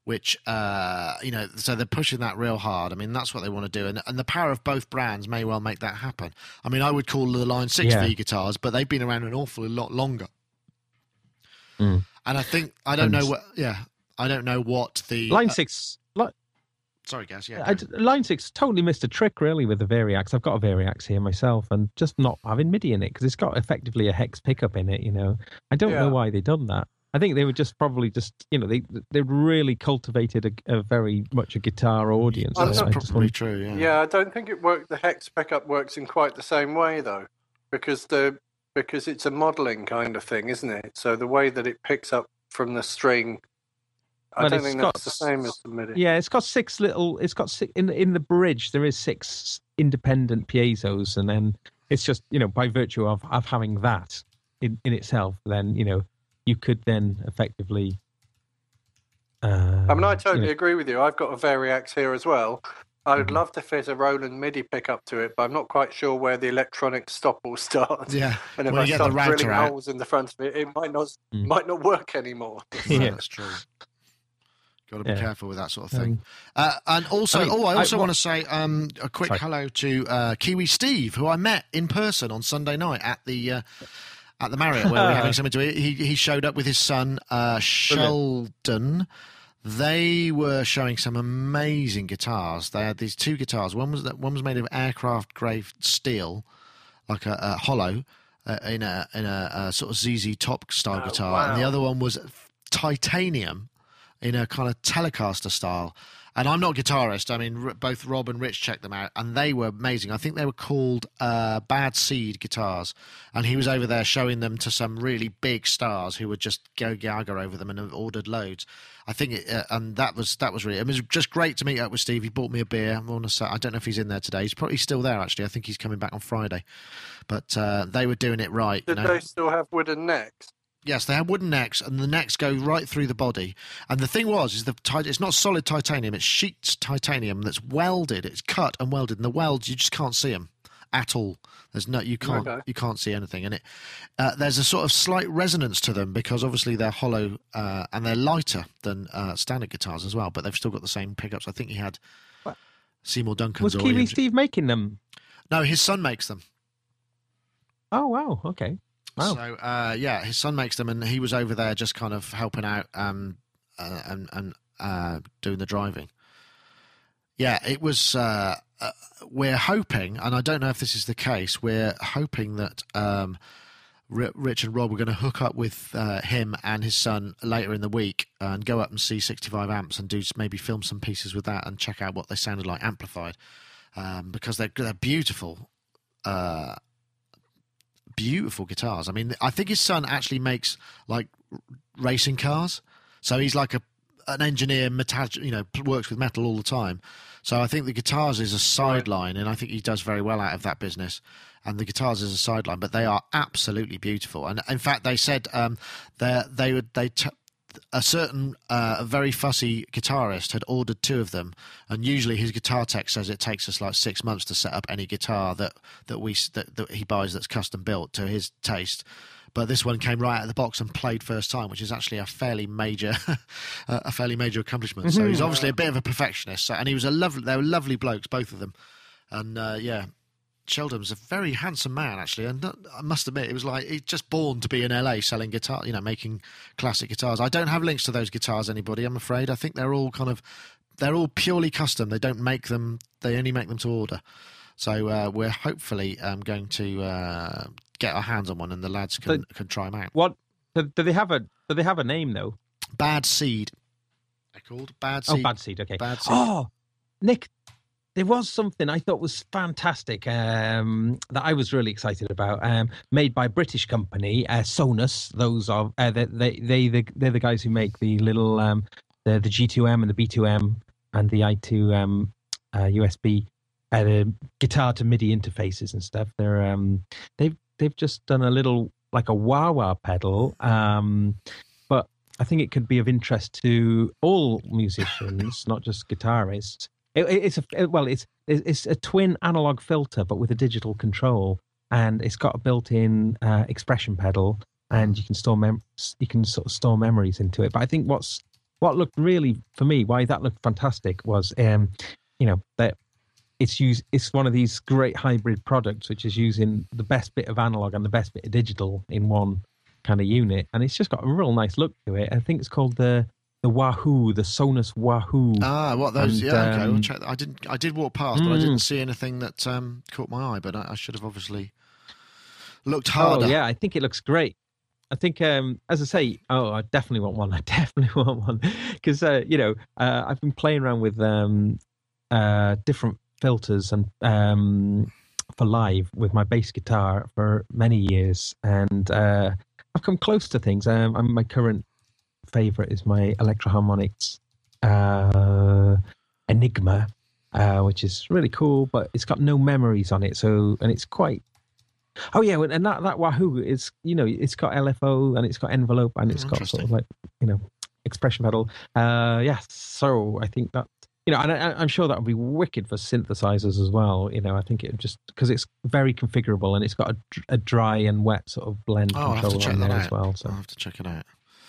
Which uh, you know, so they're pushing that real hard. I mean, that's what they want to do, and and the power of both brands may well make that happen. I mean, I would call the Line Six Yeah. V guitars, but they've been around an awful lot longer. Mm. And I think I don't And- know what. Yeah, I don't know what the line uh, six, li- sorry, guys. Yeah, I d- line six totally missed a trick really with the Variax. I've got a Variax here myself, and just not having MIDI in it because it's got effectively a hex pickup in it. You know, I don't know why they done that. I think they were just probably just you know they they really cultivated a, a very much a guitar audience. I'm that's I probably want- true. Yeah. Yeah, I don't think it worked. The hex pickup works in quite the same way though, because the because it's a modelling kind of thing, isn't it? So the way that it picks up from the string, I Well, don't it's think got that's the same as the MIDI. Yeah, it's got six little. It's got six, in in the bridge. There is six independent piezo's, and then it's just you know by virtue of of having that in in itself, then you know you could then effectively. Uh, I mean, I you totally know, agree with you. I've got a Variax here as well. I would Mhm. love to fit a Roland MIDI pickup to it, but I'm not quite sure where the electronic stop will start. Yeah. And if When I you get the start drilling out. holes in the front of it, it might not Mm. might not work anymore. Yeah. that's true. Got to be Yeah. careful with that sort of thing. Um, uh, and also, I mean, oh, I I- also what- want to say um, a quick Sorry. hello to uh, Kiwi Steve, who I met in person on Sunday night at the uh, at the Marriott where we we're having something to eat. He he showed up with his son uh, Sheldon. They were showing some amazing guitars. They had these two guitars. One was that one was made of aircraft grade steel, like a, a hollow, uh, in a in a, a sort of ZZ Top style Oh, guitar, and the other one was titanium in a kind of Telecaster style. And I'm not a guitarist. I mean, r- both Rob and Rich checked them out, and they were amazing. I think they were called uh, Bad Seed guitars, and he was over there showing them to some really big stars who would just go gaga over them and have ordered loads. I think, it, uh, and that was that was really. It was just great to meet up with Steve. He bought me a beer. I want to say, I don't know if he's in there today. He's probably still there actually. I think he's coming back on Friday. But uh, they were doing it right. You Did know? they still have wooden necks? Yes, they have wooden necks, and the necks go right through the body. And the thing was, is the it's not solid titanium; it's sheet titanium that's welded. It's cut and welded, and the welds you just can't see them at all. There's no you can't Okay. you can't see anything, and it uh, there's a sort of slight resonance to them because obviously they're hollow uh, and they're lighter than uh, standard guitars as well, but they've still got the same pickups. I think he had What? Seymour Duncan's. was or Kiwi Steve making them? No, his son makes them. Oh wow, okay. Wow. So uh, yeah, his son makes them, and he was over there just kind of helping out um, uh, and and uh, doing the driving. Yeah, it was. Uh, uh, we're hoping, and I don't know if this is the case. We're hoping that um, Rich and Rob are going to hook up with uh, him and his son later in the week and go up and see 65 amps and do maybe film some pieces with that and check out what they sounded like amplified um, because they're they're beautiful. Uh, beautiful guitars. I mean, I think his son actually makes like racing cars. So he's like a an engineer, metal, you know, works with metal all the time. So I think the guitars is a sideline, and I think he does very well out of that business. And the guitars is a sideline, but they are absolutely beautiful. And in fact, they said um, they they would they. T- a certain uh, a very fussy guitarist had ordered two of them, and usually his guitar tech says it takes us like six months to set up any guitar that that we that, that he buys that's custom built to his taste. But this one came right out of the box and played first time, which is actually a fairly major, a fairly major accomplishment. So he's obviously a bit of a perfectionist. So, and he was a lovely, they were lovely blokes, both of them. And uh, yeah, Sheldon's a very handsome man, actually, and I must admit, it was like he's just born to be in LA selling guitar, you know, making classic guitars. I don't have links to those guitars, anybody. I'm afraid. I think they're all kind of, they're all purely custom. They don't make them. They only make them to order. So uh, we're hopefully um, going to uh, get our hands on one, and the lads can can try them out. What do, do they have a do they have a name though? Bad Seed. They're called Bad seed. Oh, bad seed. Okay. Bad Seed. Oh, Nick, there was something I thought was fantastic um, that I was really excited about. Um, made by British company, uh, Sonuus. Those are uh, they, they they the, they're the guys who make the little um, the the G2M and the B2M and the I2M uh, USB, uh, the guitar to MIDI interfaces and stuff. They're um, they've they've just done a little like a wah wah pedal. Um, but I think it could be of interest to all musicians, not just guitarists. It, it- it's a well, it's it's a twin analog filter, but with a digital control, and it's got a built-in uh, expression pedal, and you can store mem- you can sort of store memories into it. But I think what's what looked really for me, why that looked fantastic was, um, you know, that it's used it's one of these great hybrid products which is using the best bit of analog and the best bit of digital in one kind of unit. And it's just got a real nice look to it. I think it's called the the wahoo the Sonuus wahoo Ah, what those? And, yeah, okay. We'll um, check. that. I didn't. I did walk past, but I Mm. didn't see anything that um, caught my eye. But I, I should have obviously looked harder. Oh yeah, I think it looks great. I think, um, as I say, oh, I definitely want one. I definitely want one because uh, you know uh, I've been playing around with um, uh, different filters and um, for live with my bass guitar for many years, and uh, I've come close to things. Um, I'm, my current favorite is my Electro Harmonix uh, Enigma, uh, which is really cool, but it's got no memories on it. So, and it's quite. Oh yeah, and that that Wahoo is you know it's got LFO and it's got envelope and it's got sort of like you know expression pedal. Uh, yeah, so I think that you know, and I, I'm sure that would be wicked for synthesizers as well. You know, I think it just because it's very configurable and it's got a, a dry and wet sort of blend Oh, I'll have to control on that there out. as well. So I'll have to check it out.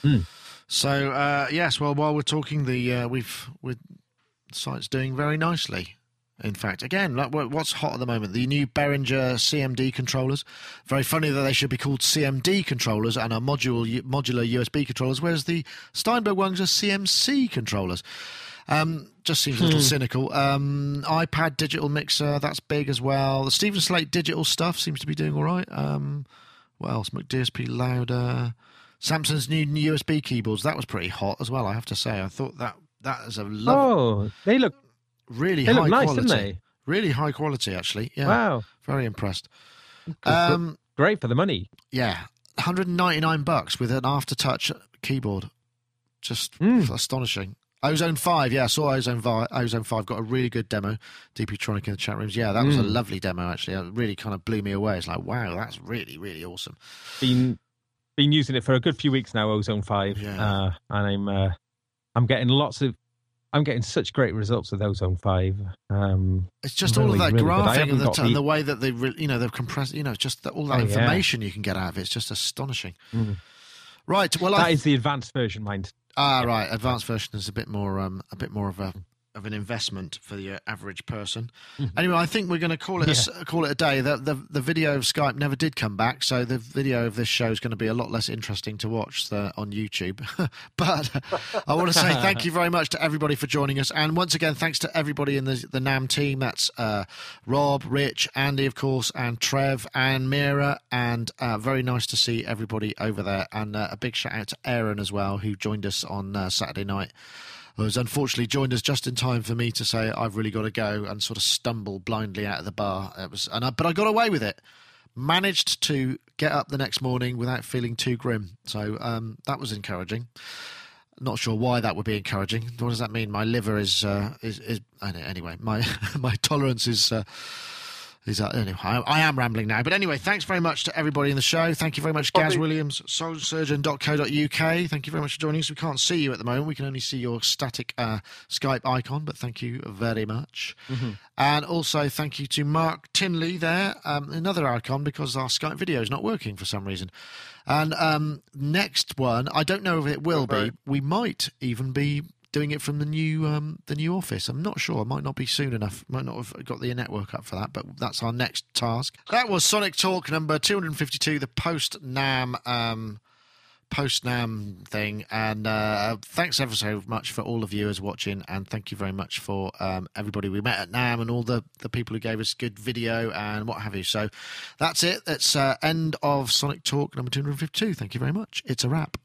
Mm. So uh, yes, well, while we're talking, the uh, we've we site's doing very nicely. In fact, again, like what's hot at the moment? The new Behringer CMD controllers. Very funny that they should be called CMD controllers and are module modular USB controllers, whereas the Steinberg ones are CMC controllers. Um, just seems a little Hmm. cynical. Um, iPad digital mixer, that's big as well. The Steven Slate digital stuff seems to be doing all right. Um, what else? McDSP louder. Samson's new USB keyboards. That was pretty hot as well. I have to say. I thought that that is a love, oh, they look really they high look nice, quality. didn't they? Really high quality, actually. Yeah. Wow. Very impressed. Um, great for the money. yeah, 199 bucks with an aftertouch keyboard. Just Hmm. astonishing. Ozone 5, yeah, I saw Ozone 5. Ozone 5 got a really good demo. DP Tronic in the chat rooms. Yeah, that was a Mm. lovely demo, actually. It really kind of blew me away. It's like, wow, that's really, really awesome. Been been using it for a good few weeks now. Ozone Five, Yeah. uh, and I'm uh, I'm getting lots of I'm getting such great results with Ozone Five. Um, It's just really, all of that really graphing and the, t- and the way that they, re- you know, they've compressed, you know, just the, all that Oh, yeah. information you can get out of it. It's just astonishing. Mm. Right. Well, that I, is the advanced version, mind. Ah, right. Advanced version is a bit more, um, a bit more of a of an investment for the uh, average person. Anyway, I think we're going to call it a s call it a day. The, the the video of Skype never did come back, so the video of this show is going to be a lot less interesting to watch the, on YouTube. but I want to say thank you very much to everybody for joining us, and once again, thanks to everybody in the the NAMM team. That's uh, Rob, Rich, Andy, of course, and Trev and Mira, and uh, very nice to see everybody over there. And uh, a big shout out to Aaron as well, who joined us on uh, Saturday night was unfortunately joined us just in time for me to say I've really got to go and sort of stumble blindly out of the bar. It was, and I, but I got away with it. Managed to get up the next morning without feeling too grim, so um, that was encouraging. Not sure why that would be encouraging. What does that mean? My liver is uh, is, is anyway. My my tolerance is. Uh, These are, anyway, I, I am rambling now. But anyway, thanks very much to everybody in the show. Thank you very much, Gaz Bobby. Williams, soulsurgeon.co.uk. Thank you very much for joining us. We can't see you at the moment. We can only see your static uh, Skype icon, but thank you very much. And also thank you to Mark Tinley there, um, another icon because our Skype video is not working for some reason. And um, next one, I don't know if it will be. We might even be doing it from the new um, the new office. I'm not sure. It might not be soon enough. Might not have got the network up for that. But that's our next task. That was Sonic Talk number 252, the post NAMM. Um, post NAMM thing and uh, thanks ever so much for all the viewers watching and thank you very much for um, everybody we met at NAMM and all the, the people who gave us good video and what have you so that's it that's uh, end of sonic talk number 252 thank you very much it's a wrap